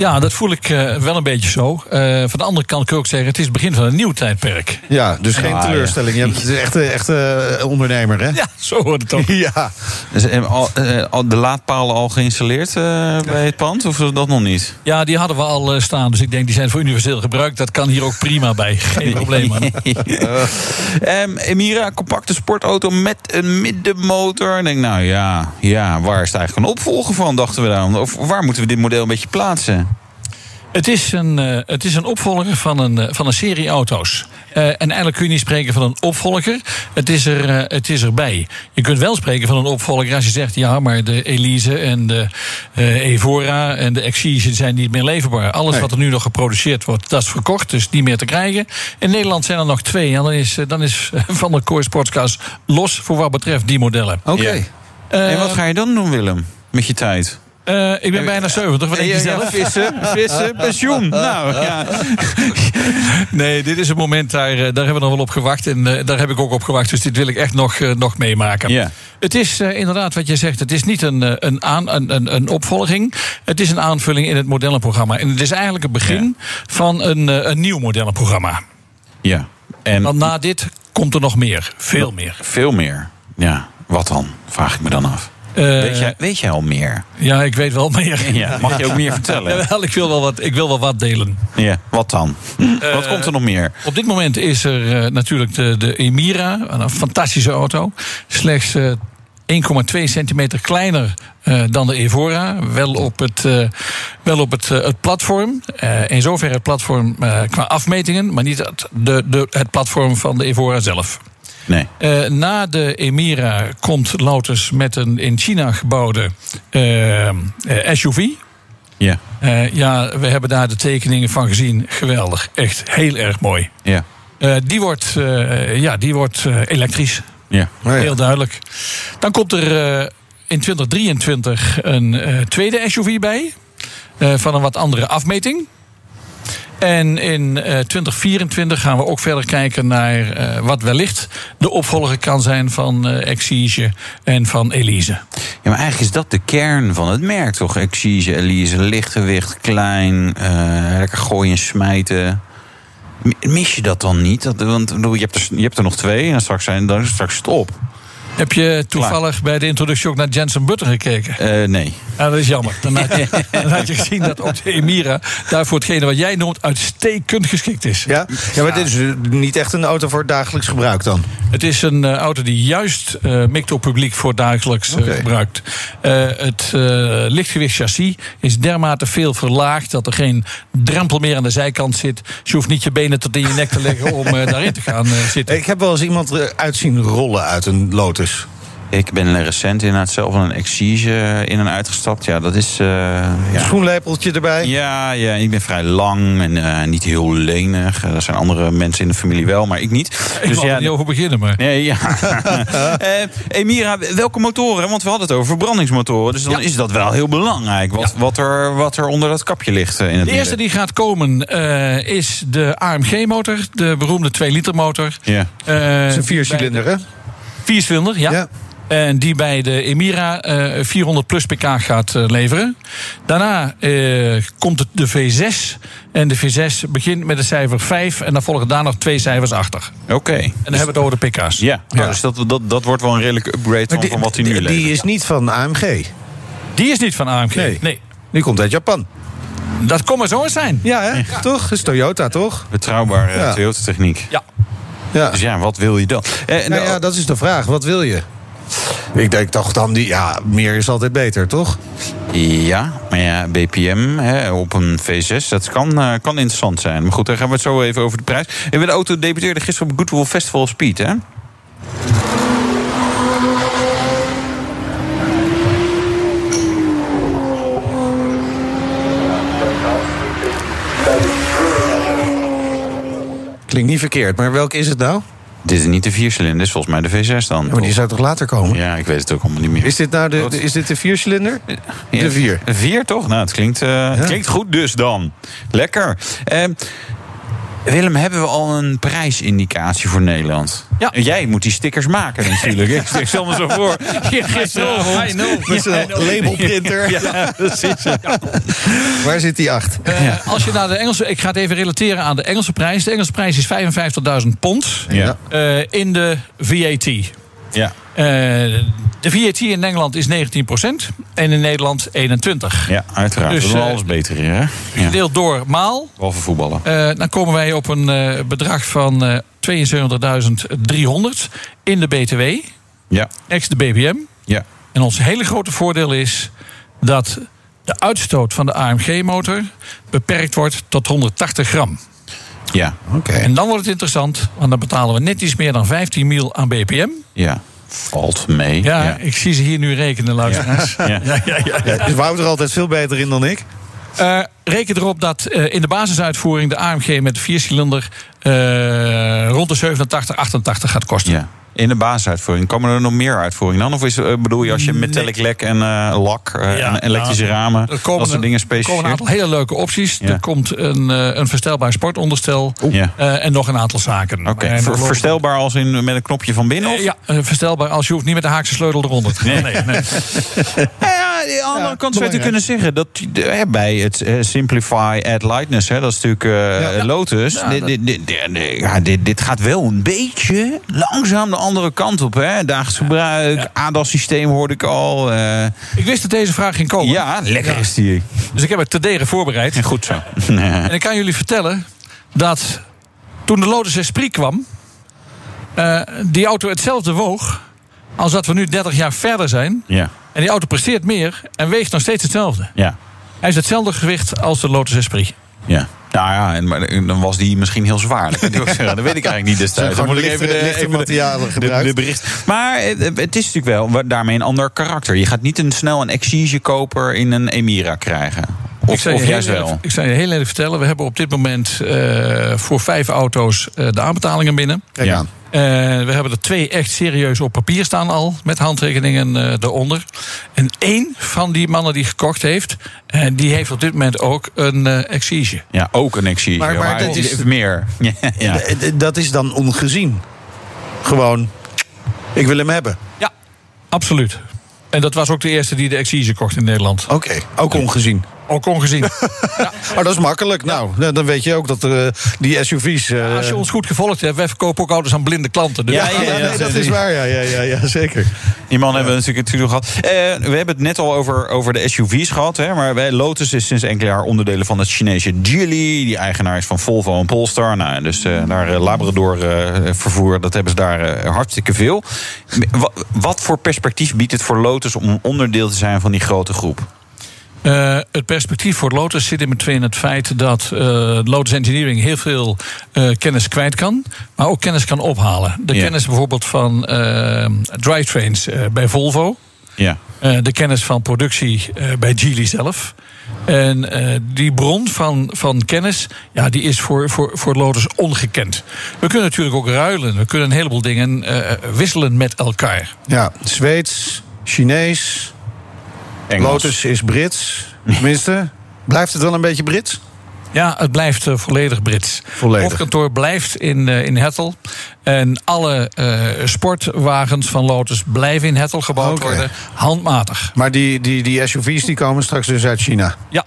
Ja, dat voel ik eh, wel een beetje zo. Eh, van de andere kant kun je ook zeggen, het is het begin van een nieuw tijdperk. Ja, dus geen Ah, ja. teleurstelling. Je bent een echte, echte eh, ondernemer, hè? Ja, zo wordt het toch. Ja. Dus, al, al de laadpalen al geïnstalleerd eh, bij het pand? Of dat nog niet? Ja, die hadden we al staan. Dus ik denk, die zijn voor universeel gebruik. Dat kan hier ook prima bij. Geen probleem, man. Ehm, Emira, compacte sportauto met een middenmotor. Ik denk, nou ja, ja, waar is het eigenlijk een opvolger van, dachten we dan? Of waar moeten we dit model een beetje plaatsen? Het is een, eh, het is een opvolger van een, eh, van een serie auto's. Eh, en eigenlijk kun je niet spreken van een opvolger. Het is, er, eh, het is erbij. Je kunt wel spreken van een opvolger als je zegt... ja, maar de Elise en de eh, Evora en de Exige zijn niet meer leverbaar. Alles Nee. wat er nu nog geproduceerd wordt, dat is verkocht. Dus niet meer te krijgen. In Nederland zijn er nog twee. En dan is, dan is Van der Kooi Sportscars los voor wat betreft die modellen. Oké. Ja. En wat ga je dan doen, Willem? Met je tijd? Eh, ik ben bijna 70. Wat denk je zelf? vissen, vissen, pensioen. Nou, ja. Nee, dit is een moment, daar, eh, daar hebben we nog wel op gewacht. En eh, daar heb ik ook op gewacht. Dus dit wil ik echt nog, eh, nog meemaken. Het is eh, inderdaad wat je zegt. Het is niet een, eh, een, aan, een, een, een opvolging. Het is een aanvulling in het modellenprogramma. En het is eigenlijk het begin van een, eh, een nieuw modellenprogramma. ja. En Want na dit komt er nog meer. Veel meer. veel meer. Ja, wat dan? Vraag ik me dan af. Eh, Weet jij, weet jij al meer? Ja, ik weet wel meer. Ja, mag je ook meer vertellen? Jawel, ik wil wel wat, ik wil wel wat delen. Ja, wat dan? wat komt er nog meer? Op dit moment is er eh, natuurlijk de, de Emira, een fantastische auto. Slechts eh, 1,2 centimeter kleiner eh, dan de Evora. Wel op het, eh, wel op het, eh, het platform. Eh, in zoverre het platform eh, qua afmetingen, maar niet het, de, de, het platform van de Evora zelf. Nee. Eh, na de Emira komt Lotus met een in China gebouwde eh, eh, SUV. Ja, Eh, ja, we hebben daar de tekeningen van gezien. Geweldig. Echt heel erg mooi. ja, Eh, die wordt, eh, ja, die wordt eh, elektrisch. ja. Oh ja. Heel duidelijk. Dan komt er eh, in 2023 een eh, tweede SUV bij. eh, van een wat andere afmeting. En in eh, 2024 gaan we ook verder kijken naar eh, wat wellicht de opvolger kan zijn van eh, Exige en van Elise. Ja, maar eigenlijk is dat de kern van het merk, toch? Exige, Elise, lichtgewicht, klein, eh, lekker gooien en smijten. Mis je dat dan niet? Want je hebt, er, je hebt er nog twee en straks zijn dan het straks stop. Heb je toevallig bij de introductie ook naar Jensen Button gekeken? Eh, nee. Ja, dat is jammer. Dan had, je, dan had je gezien dat ook de Emira daarvoor hetgene wat jij noemt uitstekend geschikt is. Ja? ja, maar dit is niet echt een auto voor dagelijks gebruik dan. Het is een eh, auto die juist eh mikt op publiek voor dagelijks eh, gebruikt. Eh, het eh, lichtgewicht chassis is dermate veel verlaagd dat er geen drempel meer aan de zijkant zit. Dus je hoeft niet je benen tot in je nek te leggen om daarin te gaan zitten. Ik heb wel eens iemand uitzien rollen uit een Ik ben recent inderdaad zelf van een Exige in en uitgestapt. Ja, dat is... eh, ja. Schoenlepeltje erbij. Ja, ja, ik ben vrij lang en eh, niet heel lenig. Eh, Er zijn andere mensen in de familie wel, maar ik niet. Ik wou ja, er niet over beginnen, maar... Nee, ja. Eh, Emira, welke motoren? Want we hadden het over verbrandingsmotoren. Dus dan Ja. is dat wel heel belangrijk. Wat, wat, er, wat er onder dat kapje ligt eh, in het De eerste midden. die gaat komen eh, is de AMG-motor, de beroemde 2-liter motor. Ja. Eh, Dat is een viercilinder, hè? Viercilinder, ja. Ja. En die bij de Emira eh 400 plus pk gaat eh, leveren. Daarna eh, komt het de V6. En de V6 begint met de cijfer 5. En dan volgen daar nog twee cijfers achter. Oké. En dan hebben we het over de pk's. Ja, nou, dus dat, dat, dat wordt wel een redelijke upgrade van, van wat hij nu levert. die is niet van AMG. Die is niet van AMG. Nee. Nee. Die komt uit Japan. Dat kon maar zo eens zijn. Ja, hè? Toch? Dat is Toyota, toch? Betrouwbare Ja. Toyota-techniek. Ja. Ja. Dus ja, wat wil je dan? Eh, Nou ja, dat is de vraag. Wat wil je? Ik denk toch dan, die, ja, meer is altijd beter, toch? Ja, maar ja, BPM hè, op een V6, dat kan, eh, kan interessant zijn. Maar goed, daar gaan we het zo even over de prijs. En de auto debuteerde gisteren op het Goodwill Festival of Speed, hè? Klinkt niet verkeerd, maar welke is het nou? Dit is niet de viercilinder, dit is volgens mij de V6 dan. Ja, maar die zou toch later komen? Ja, ik weet het ook allemaal niet meer. Is dit nou de, de- is dit de viercilinder? Ja, de vier. Vier, toch? Nou, het klinkt, eh, het klinkt goed dus dan. Lekker. Eh, Willem, hebben we al een prijsindicatie voor Nederland? Ja. En Jij moet die stickers maken natuurlijk. ik stel me zo voor. Ja, gisteravond. Met zijn labelprinter. Ja, precies. Waar zit die acht? Eh, als je naar de Engelse, ik ga het even relateren aan de Engelse prijs. De Engelse prijs is 55.000 pond Ja. eh, in de VAT. Ja. Eh, de VAT in Engeland is 19% en in Nederland 21%. ja, uiteraard. Dus, we doen eh, alles beter hier, hè? Ja. Gedeeld door maal, Behalve voetballen. eh, dan komen wij op een bedrag van eh 72.300 in de BTW, Ja. ex de BBM. Ja. En ons hele grote voordeel is dat de uitstoot van de AMG-motor beperkt wordt tot 180 gram. Ja. Oké. En dan wordt het interessant, want dan betalen we net iets meer dan 15 mil aan BPM. Ja. Valt mee. Ja, Ja. ik zie ze hier nu rekenen, luisteraars. Ja. Ja, ja, ja, ja. Is Wouter altijd veel beter in dan ik? Eh, reken erop dat eh, in de basisuitvoering de AMG met de viercilinder eh, rond de 87, 88 gaat kosten. Ja. In de basisuitvoering. Komen er nog meer uitvoeringen dan? Of is, eh, bedoel je als je metallic lek en lak Ja, en elektrische nou, ramen, Er komen, dat soort dingen er komen een aantal hele leuke opties. Ja. Er komt een, een verstelbaar sportonderstel Ja. en nog een aantal zaken. Oké, Ver- er verstelbaar als in met een knopje van binnen? Of? Ja, verstelbaar als je hoeft niet met de haakse sleutel eronder te gaan. Nee, nee. Ja, de andere kant zou je kunnen zeggen dat bij het eh, Simplify Add Lightness, hè, dat is natuurlijk eh, Lotus. Ja, dit, dit, dit, dit- ja, dit, dit gaat wel een beetje langzaam de andere kant op. Hè? Dagelijks gebruik, Ja. ADAS-systeem hoorde ik al. eh, Ik wist dat deze vraag ging komen. ja, lekker is die. Dus ik heb het terdege voorbereid. En goed zo. En ik kan jullie vertellen dat toen de Lotus Esprit kwam, eh, die auto hetzelfde woog als dat we nu 30 jaar verder zijn. ja, En die auto presteert meer en weegt nog steeds hetzelfde. ja, Hij is hetzelfde gewicht als de Lotus Esprit. ja. Nou ja, en, maar dan was die misschien heel zwaar. Dat, kan ik ook zeggen. dat weet ik eigenlijk niet destijds. Zijn Dan moet ik lichte- even de, lichte even de- materialen de, gebruikt. de bericht. Maar eh, het is natuurlijk wel daarmee een ander karakter. Je gaat niet een snel een Exige-koper in een Emira krijgen. Of, zal je of heel wel. Ik zal je heel eerlijk vertellen, we hebben op dit moment eh, voor vijf auto's eh, de aanbetalingen binnen. Kijk Ja. aan. Eh, we hebben er twee echt serieus op papier staan al, met handtekeningen eh, eronder. En één van die mannen die gekocht heeft, eh, die heeft op dit moment ook een eh, Exige. Ja, ook een Exige. Maar- maar dat het is- meer. Ja, Dat is dan ongezien. Gewoon, ik wil hem hebben. Ja, absoluut. En dat was ook de eerste die de Exige kocht in Nederland. Oké, ook ongezien. Ook ongezien. Oh, dat is makkelijk. Nou, dan- dan weet je ook dat eh, die SUV's... eh, Als je ons goed gevolgd hebt, wij verkopen ook auto's aan blinde klanten. Dus Ja, ja, ja, nee, dat is waar. Ja, ja, ja, ja zeker. Die man hebben we natuurlijk het gehad. Eh, we hebben het net al over, over de SUV's gehad. Hè, maar bij Lotus is sinds enkele jaar onderdelen van het Chinese Geely. Die eigenaar is van Volvo en Polestar. Nou, dus eh, naar eh, Labrador eh, vervoer, dat hebben ze daar eh, hartstikke veel. Wa- wat voor perspectief biedt het voor Lotus om onderdeel te zijn van die grote groep? Eh, het perspectief voor Lotus zit in between het feit dat eh, Lotus Engineering heel veel eh, kennis kwijt kan, maar ook kennis kan ophalen. De kennis bijvoorbeeld van drivetrains eh, bij Volvo, Ja. eh, de kennis van productie eh, bij Geely zelf. En eh, die bron van, van kennis, ja, die is voor, voor, voor Lotus ongekend. We kunnen natuurlijk ook ruilen. We kunnen een heleboel dingen eh, wisselen met elkaar. Ja, Zweeds, Chinees, Engels. Lotus is Brits. Tenminste, blijft het wel een beetje Brits? Ja, het blijft eh, volledig Brits. Volledig. Het hoofdkantoor blijft in, eh, in Hettel. En alle eh, sportwagens van Lotus blijven in Hettel gebouwd worden. Handmatig. Maar die, die, die SUV's die komen straks dus uit China. Ja,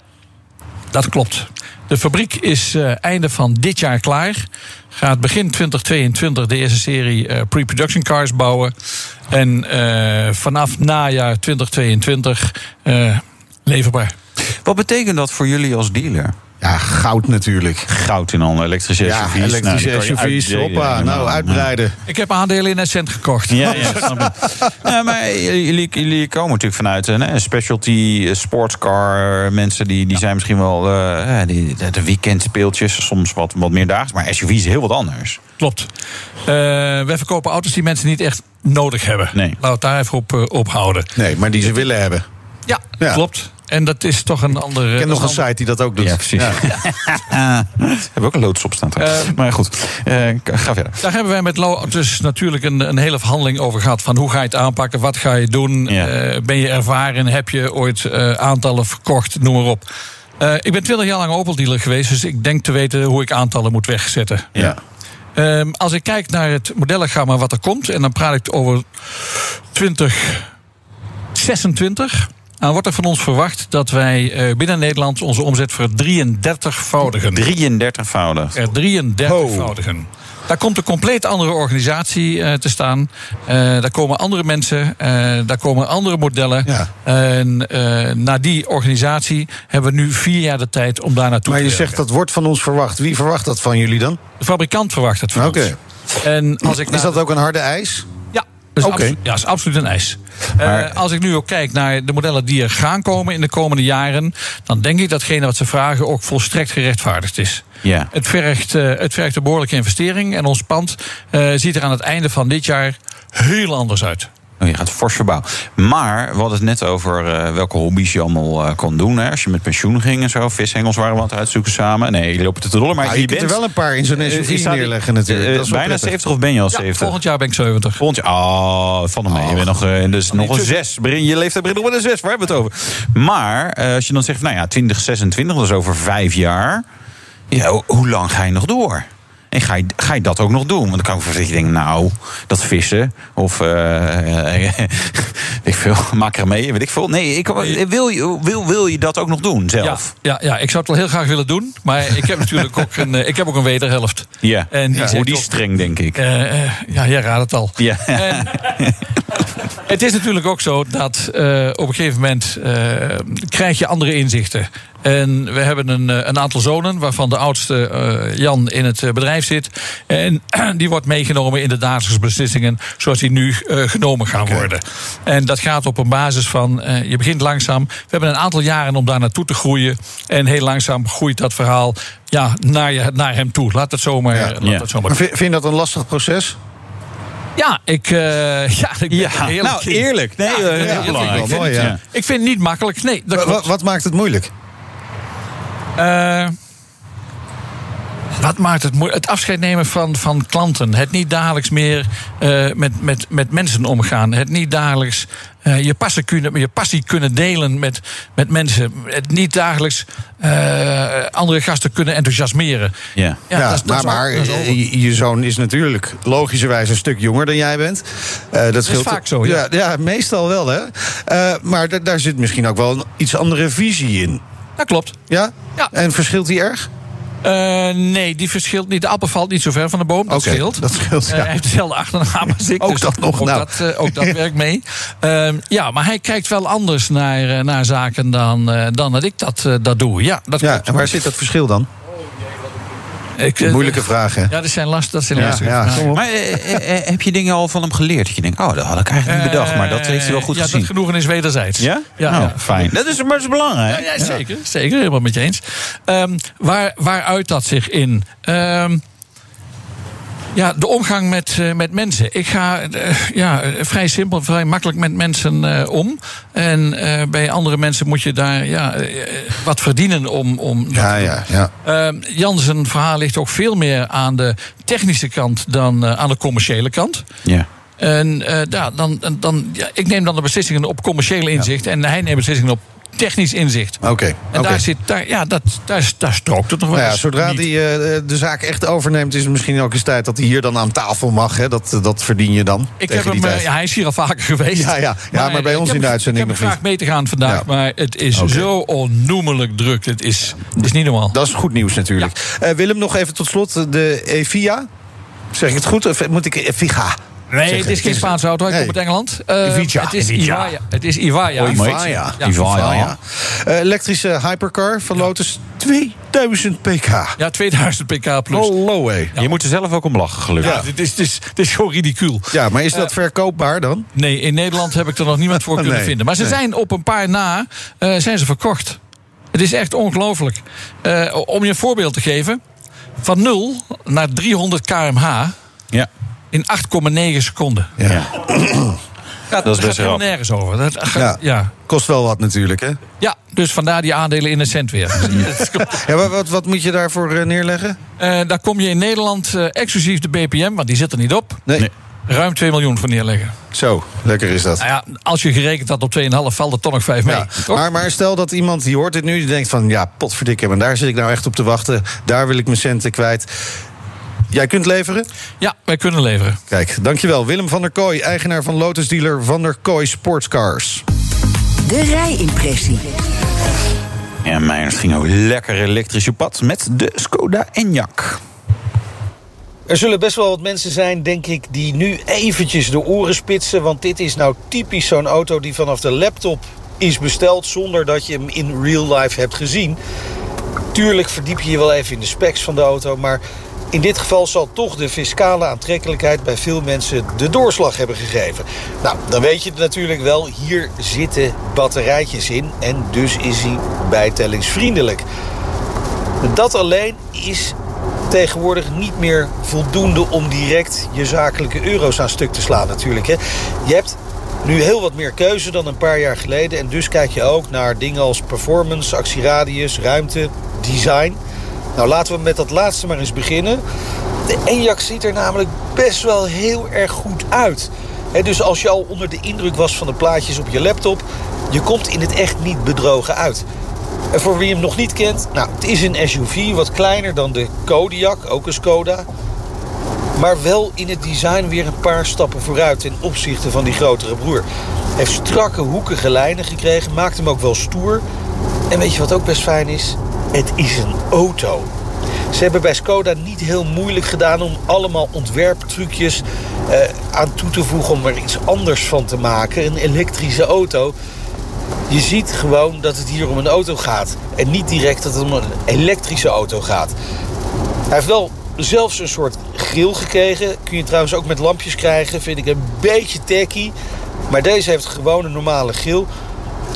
dat klopt. De fabriek is einde van dit jaar klaar. Gaat begin 2022 de eerste serie eh, pre-production cars bouwen. En eh, vanaf najaar 2022 eh, leverbaar. Wat betekent dat voor jullie als dealer? Ja, goud natuurlijk. Goud in handen, elektrische Ja, SUV's. elektrische Nou, SUV's. Hoppa, nou, uitbreiden. Ik heb aandelen in Essent gekocht. Ja, ja, snap ik. ja, maar jullie, jullie komen natuurlijk vanuit een hè, specialty eh, sportscar. Mensen die, die zijn misschien wel eh, eh, die, de weekendspeeltjes, soms wat, wat meer daags. Maar SUV is heel wat anders. Klopt. Eh, wij verkopen auto's die mensen niet echt nodig hebben. Nee. Laten we het daar even op, eh, op houden. Nee, maar die ze willen hebben. Ja, Ja. klopt. En dat is toch een andere. Ik ken nog een site die dat ook doet. Ja, precies. Hebben we ook een loods op staan. trouwens. Eh, maar goed, eh, ga verder. Daar hebben wij met Lotus natuurlijk een, een hele verhandeling over gehad. Van hoe ga je het aanpakken? Wat ga je doen? Ja. Eh, ben je ervaren? Heb je ooit eh, aantallen verkocht? Noem maar op. Eh, ik ben 20 jaar lang Opel-dealer geweest, dus ik denk te weten hoe ik aantallen moet wegzetten. Ja. Ehm, als ik kijk naar het modellengamma wat er komt, en dan praat ik over 2026. Dan wordt er van ons verwacht dat wij eh, binnen Nederland onze omzet voor 33-voudigen. 33-voudig. Er 33-voudigen. Daar komt een compleet andere organisatie eh, te staan. Eh, daar komen andere mensen, eh, daar komen andere modellen. Ja. En eh, naar die organisatie hebben we nu vier jaar de tijd om daar naartoe Maar te je werken. zegt dat wordt van ons verwacht. Wie verwacht dat van jullie dan? De fabrikant verwacht het van Oké. ons. En als ik Is dat ook een harde eis? Ja, dat is, absolu- ja, is absoluut een eis. Eh, als ik nu ook kijk naar de modellen die er gaan komen in de komende jaren, dan denk ik datgene wat ze vragen ook volstrekt gerechtvaardigd is. Ja. Het vergt, eh, het vergt een behoorlijke investering en ons pand eh, ziet er aan het einde van dit jaar heel anders uit. Oh, je gaat fors verbouwen. Maar we hadden het net over eh, welke hobby's je allemaal eh, kon doen. Hè? Als je met pensioen ging en zo. Vishengels waren we aan het uitzoeken samen. Nee, je loopt het te rollen. Maar Nou, je je kunt er bent wel een paar in zo'n Eh, SUV neerleggen natuurlijk. Dat is bijna prettig. 70 of ben je al Ja, 70? volgend jaar ben ik 70. Volgend jaar. Oh, van hem mee. Je bent nog, eh, dus nog een niet te- 6. Je leeftijd begint nog met een 6. Waar hebben we het over? Maar eh, als je dan zegt, nou ja, 2026, dat is over vijf jaar. Ja, ho- hoe lang ga je nog door? En ga je, ga je dat ook nog doen? Want dan kan ik voor dat je denkt, nou, dat vissen of eh, eh, weet ik veel, macramee, weet ik veel. Nee, ik, wil, je, wil, wil je dat ook nog doen Ja, zelf? ja, ja, ik zou het wel heel graag willen doen. Maar ik heb natuurlijk ook een, eh, ik heb ook een wederhelft. Ja. En die Ja, oh, die streng, denk ik. Eh, eh, ja, jij raadt het al. Ja. En het is natuurlijk ook zo dat eh, op een gegeven moment eh, krijg je andere inzichten. En we hebben een, eh, een aantal zonen, waarvan de oudste eh, Jan in het eh, bedrijf zit. En die wordt meegenomen in de dagelijkse beslissingen zoals die nu eh, genomen gaan worden. En dat gaat op een basis van, eh, je begint langzaam. We hebben een aantal jaren om daar naartoe te groeien. En heel langzaam groeit dat verhaal ja, naar, je, naar hem toe. Laat het zomaar, laat Ja. het zomaar Maar vind, vind je dat een lastig proces? Ja, ik, eh, ja, ik ben Ja, er eerlijk nou eerlijk. Nee, Ja, eh, ja, heel vind ik belangrijk. wel mooi, ja. Ik vind het niet makkelijk. Nee, dat wat maakt het moeilijk? Eh, wat maakt het moeilijk? Het afscheid nemen van, van klanten. Het niet dagelijks meer met, met, met mensen omgaan. Het niet dagelijks eh, je, passie kunnen, je passie kunnen delen met, met mensen. Het niet dagelijks eh, andere gasten kunnen enthousiasmeren. Ja. Ja, dat is- dat maar, is is eh, je, je zoon is natuurlijk logischerwijs een stuk jonger dan jij bent. Eh, dat scheelt vaak zo, ja. ja. meestal wel, hè. Eh, maar da- daar zit misschien ook wel een iets andere visie in. Dat klopt. Ja? Ja. En verschilt die erg? Eh, nee, die verschilt niet. De appel valt niet zo ver van de boom. Dat scheelt. dat scheelt, Eh, hij heeft dezelfde achternaam als ik. Ook dus dat nog, Ook, nou. dat, eh, ook dat werkt mee. Ehm, ja, maar hij kijkt wel anders naar, naar zaken dan, dan dat ik dat, dat doe. Ja, dat Ja, en waar zit dat verschil dan? Ik, eh, Moeilijke vraag, hè? Ja, dat zijn, last, dat zijn Ja, lastige ja, vragen. Maar eh, eh, heb je dingen al van hem geleerd? Dat je denkt, oh, dat had ik eigenlijk niet bedacht. Maar dat heeft hij wel goed Eh, ja, gezien. dat genoegen is wederzijds. Ja? Ja, Oh, ja. fijn. Dat is, maar dat is belangrijk. Ja, ja, zeker, zeker, helemaal met je eens. Ehm, waar, waar uit dat zich in? Ehm, ja, de omgang met, eh, met mensen. Ik ga eh, ja, vrij simpel, vrij makkelijk met mensen eh, om. En bij andere mensen moet je daar ja, wat verdienen om. om Ja, ja, ja. Ehm, Jan zijn verhaal ligt ook veel meer aan de technische kant dan aan de commerciële kant. Ja. En ja, dan, dan- dan, ja, ik neem dan de beslissingen op commerciële inzicht. En hij neemt beslissingen op technisch inzicht. Oké, En daar, zit, daar, ja, dat, daar, daar strookt het nog wel Nou ja, zodra niet. hij eh, de zaak echt overneemt, is het misschien ook eens tijd dat hij hier dan aan tafel mag. Hè? Dat, dat verdien je dan. Ik heb hem, eh, ja, hij is hier al vaker geweest. Ja, ja. Ja, maar bij ik ons heb in de uitzending Ik heb nog hem graag mee te gaan vandaag, Ja. maar het is zo onnoemelijk druk. Het is, het is niet normaal. Dat is goed nieuws natuurlijk. Eh, Willem, nog even tot slot. De Evia. Zeg ik het goed? Of moet ik Eviga? Nee, zeggen? het is geen Spaanse auto. Ik Nee. kom uit Engeland. Eh, Het is. Ivaya. Het is Ivaya. Ivaya. Ja. Ivaya. Eh, elektrische hypercar van Lotus. 2000 pk. Ja, 2000 pk plus. Hallo, hé. Je moet er zelf ook om lachen, gelukkig. Ja, dit is, dit, is, dit is gewoon ridicuul. Ja, maar is dat verkoopbaar dan? Nee, in Nederland heb ik er nog niemand voor kunnen vinden. Maar ze nee. zijn op een paar na eh, zijn ze verkocht. Het is echt ongelooflijk. Eh, om je een voorbeeld te geven. Van 0 naar 300 kmh Ja. In 8,9 seconden. Ja. Gaat, Dat is best gaat helemaal nergens over. Dat, gaat- Ja. ja. Kost wel wat natuurlijk, hè? Ja, dus vandaar die aandelen in een cent weer. Ja, maar wat, wat moet je daarvoor eh, neerleggen? Eh, daar kom je in Nederland eh, exclusief de BPM, want die zit er niet op. Nee. Nee. ruim 2 miljoen voor neerleggen. Zo, lekker is dat. Nou ja, als je gerekend had op 2,5, valt er toch nog 5 mee. Ja, toch? maar, maar stel dat iemand die hoort dit nu, die denkt van ja, potverdikke, maar daar zit ik nou echt op te wachten. Daar wil ik mijn centen kwijt. Jij kunt leveren? Ja, wij kunnen leveren. Kijk, dankjewel. Willem van der Kooi, eigenaar van Lotus dealer Van der Kooi Sportscars. De rijimpressie. Ja, Meijers ging ook lekker elektrisch op pad met de Skoda Enyaq. Er zullen best wel wat mensen zijn, denk ik, die nu eventjes de oren spitsen. Want dit is nou typisch zo'n auto die vanaf de laptop is besteld... zonder dat je hem in real life hebt gezien. Tuurlijk verdiep je je wel even in de specs van de auto... maar in dit geval zal toch de fiscale aantrekkelijkheid... bij veel mensen de doorslag hebben gegeven. Nou, dan weet je het natuurlijk wel. Hier zitten batterijtjes in en dus is hij bijtellingsvriendelijk. Dat alleen is tegenwoordig niet meer voldoende om direct je zakelijke euro's aan stuk te slaan natuurlijk. Hè. Je hebt nu heel wat meer keuze dan een paar jaar geleden. En dus kijk je ook naar dingen als performance, actieradius, ruimte, design. Nou, laten we met dat laatste maar eens beginnen. De Enyaq ziet er namelijk best wel heel erg goed uit. Dus als je al onder de indruk was van de plaatjes op je laptop... je komt in het echt niet bedrogen uit. En voor wie hem nog niet kent, nou, het is een SUV, wat kleiner dan de Kodiaq, ook een Skoda. Maar wel in het design weer een paar stappen vooruit ten opzichte van die grotere broer. Heeft strakke, hoekige lijnen gekregen, maakt hem ook wel stoer. En weet je wat ook best fijn is? Het is een auto. Ze hebben bij Skoda niet heel moeilijk gedaan om allemaal ontwerptrucjes eh, aan toe te voegen om er iets anders van te maken. Een elektrische auto. Je ziet gewoon dat het hier om een auto gaat. En niet direct dat het om een elektrische auto gaat. Hij heeft wel zelfs een soort grill gekregen. Kun je trouwens ook met lampjes krijgen. Vind ik een beetje tacky. Maar deze heeft gewoon een normale grill.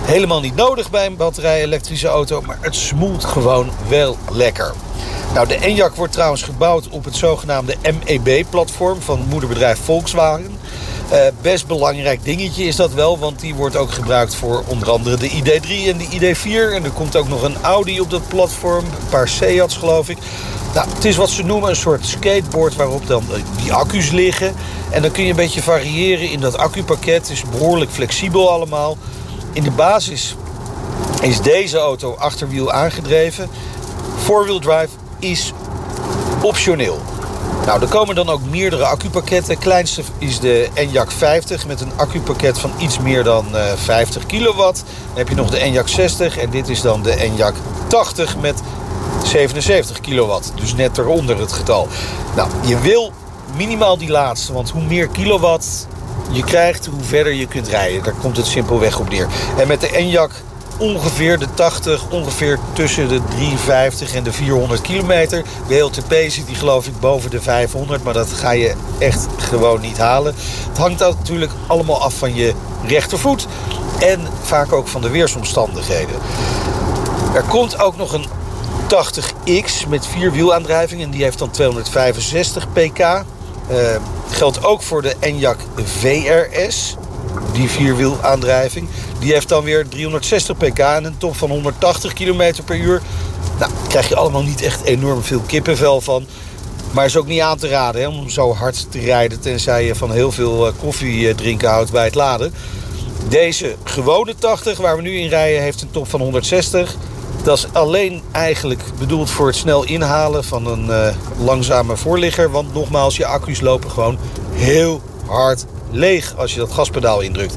Helemaal niet nodig bij een batterij-elektrische auto. Maar het smoelt gewoon wel lekker. Nou, de Enyaq wordt trouwens gebouwd op het zogenaamde MEB-platform van moederbedrijf Volkswagen. Uh, best belangrijk dingetje is dat wel, want die wordt ook gebruikt voor onder andere de ID3 en de ID4. En er komt ook nog een Audi op dat platform, een paar Seats geloof ik. Nou, het is wat ze noemen een soort skateboard waarop dan die accu's liggen. En dan kun je een beetje variëren in dat accupakket. Het is behoorlijk flexibel allemaal. In de basis is deze auto achterwiel aangedreven. Four-wheel drive is optioneel. Nou, er komen dan ook meerdere accupakketten. Het kleinste is de Enyaq 50 met een accupakket van iets meer dan uh, 50 kilowatt. Dan heb je nog de Enyaq 60 en dit is dan de Enyaq 80 met 77 kilowatt. Dus net eronder het getal. Nou, je wil minimaal die laatste, want hoe meer kilowatt je krijgt, hoe verder je kunt rijden. Daar komt het simpelweg op neer. En met de Enyaq ongeveer de 80, ongeveer tussen de 350 en de 400 kilometer. De LTP zit die geloof ik boven de 500, maar dat ga je echt gewoon niet halen. Het hangt natuurlijk allemaal af van je rechtervoet en vaak ook van de weersomstandigheden. Er komt ook nog een 80X met vierwielaandrijving en die heeft dan 265 pk. Uh, geldt ook voor de Enyaq VRS, die vierwielaandrijving. Die heeft dan weer 360 pk en een top van 180 km per uur. Nou, daar krijg je allemaal niet echt enorm veel kippenvel van. Maar is ook niet aan te raden hè, om zo hard te rijden... tenzij je van heel veel koffie drinken houdt bij het laden. Deze gewone 80, waar we nu in rijden, heeft een top van 160. Dat is alleen eigenlijk bedoeld voor het snel inhalen van een uh, langzame voorligger. Want nogmaals, je accu's lopen gewoon heel hard leeg als je dat gaspedaal indrukt.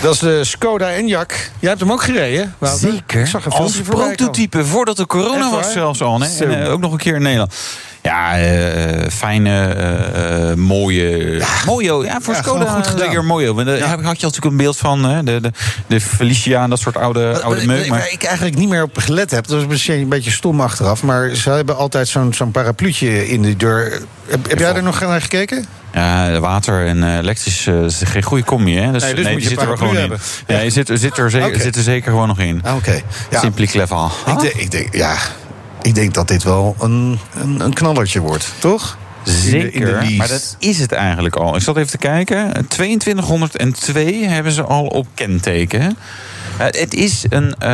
Dat is de Skoda Enyaq. Jij hebt hem ook gereden, Wouter? Zeker. Ik zag een Als prototype, voordat de corona was zelfs al. Nee? En, eh, ook nog een keer in Nederland. Ja, eh, fijne, eh, eh, mooie... mooie ja, voor Ja, Skoda goed zeker mooie. Maar Daar had je natuurlijk een beeld van. Hè? De, de, de Felicia en dat soort oude, oude meuk. Waar Maar ik eigenlijk niet meer op gelet heb. Dat is misschien een beetje stom achteraf. Maar ze hebben altijd zo'n zo'n parapluutje in de deur. Heb, heb jij er nog naar gekeken? ja, water en elektrisch is geen goede combi. Hè? Dus, Nee, dus moet die je zit er gewoon in. Ja, je zit, zit, er zeker, Oké. zit er zeker gewoon nog in. Ah, Oké. Ja, Simply clever. ik, denk, ik, denk, ja, ik denk dat dit wel een, een, een knallertje wordt, toch? Zeker, in de lease. maar dat is het eigenlijk al. Ik zat even te kijken. 2202 hebben ze al op kenteken. Eh, het is een eh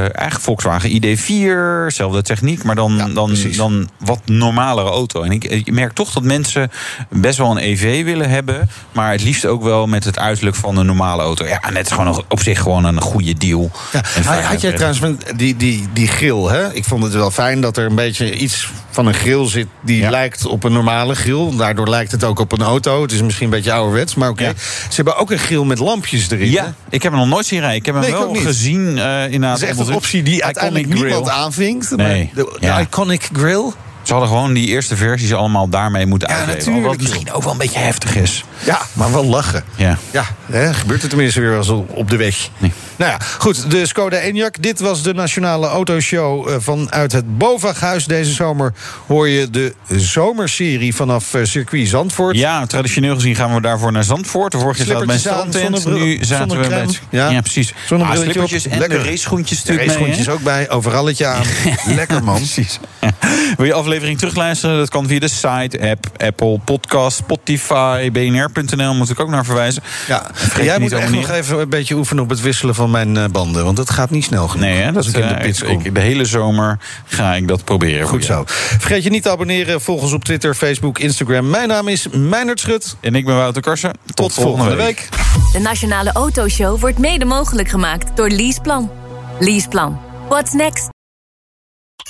eigenlijk Volkswagen ID4, zelfde techniek, maar dan, dan, dan wat normalere auto. En ik, ik merk toch dat mensen best wel een EV willen hebben, maar het liefst ook wel met het uiterlijk van een normale auto. Ja, en het is gewoon op zich gewoon een goede deal. Ja, had, jij trouwens die, die, die grill, hè? Ik vond het wel fijn dat er een beetje iets van een grill zit... die lijkt op een normale grill. Daardoor lijkt het ook op een auto. Het is misschien een beetje ouderwets, maar oké. Ze hebben ook een grill met lampjes erin. hè? Ja, ik heb hem nog nooit zien rijden. Ik heb hem Nee, wel gezien eh inderdaad. Dat is echt een optie die uiteindelijk Grill. niemand aanvinkt. Nee. De, de Ja. Iconic Grill. Ze hadden gewoon die eerste versies allemaal daarmee moeten natuurlijk. Wat misschien ook wel een beetje heftig is. Ja, maar wel lachen. Ja. Ja, hè, gebeurt er tenminste weer als op de weg. Nou ja, goed, de Skoda Enyaq. Dit was de Nationale Autoshow eh, vanuit het Bovaghuis. Deze zomer hoor je de zomerserie vanaf eh, circuit Zandvoort. Ja, traditioneel gezien gaan we daarvoor naar Zandvoort. De vorige keer zaten we bij Strandtent. zonnebril- Nu zaten we zonnecrème. Ja, Ja. precies. Ah, slippertjes en Lekker. de raceschoentjes De natuurlijk raceschoentjes hè? ook bij, overalletje aan. Lekker man. Precies. Wil je aflevering terugluisteren? Dat kan via de site, app, Apple, podcast, Spotify, bnr.nl. Moet ik ook naar verwijzen. Ja, jij moet echt nog even een beetje oefenen op het wisselen van mijn eh, banden. Want het gaat niet snel genoeg. Nee, hè, dat, als ik in de eh, pits ik- kom. ik- de hele zomer ga ik dat proberen. Goed zo. Vergeet je niet te abonneren. Volg ons op Twitter, Facebook, Instagram. Mijn naam is Meijnerd Schut. En ik ben Wouter Karsen. Tot, Tot volgende week. De Nationale Autoshow wordt mede mogelijk gemaakt door Leaseplan. Leaseplan. What's next?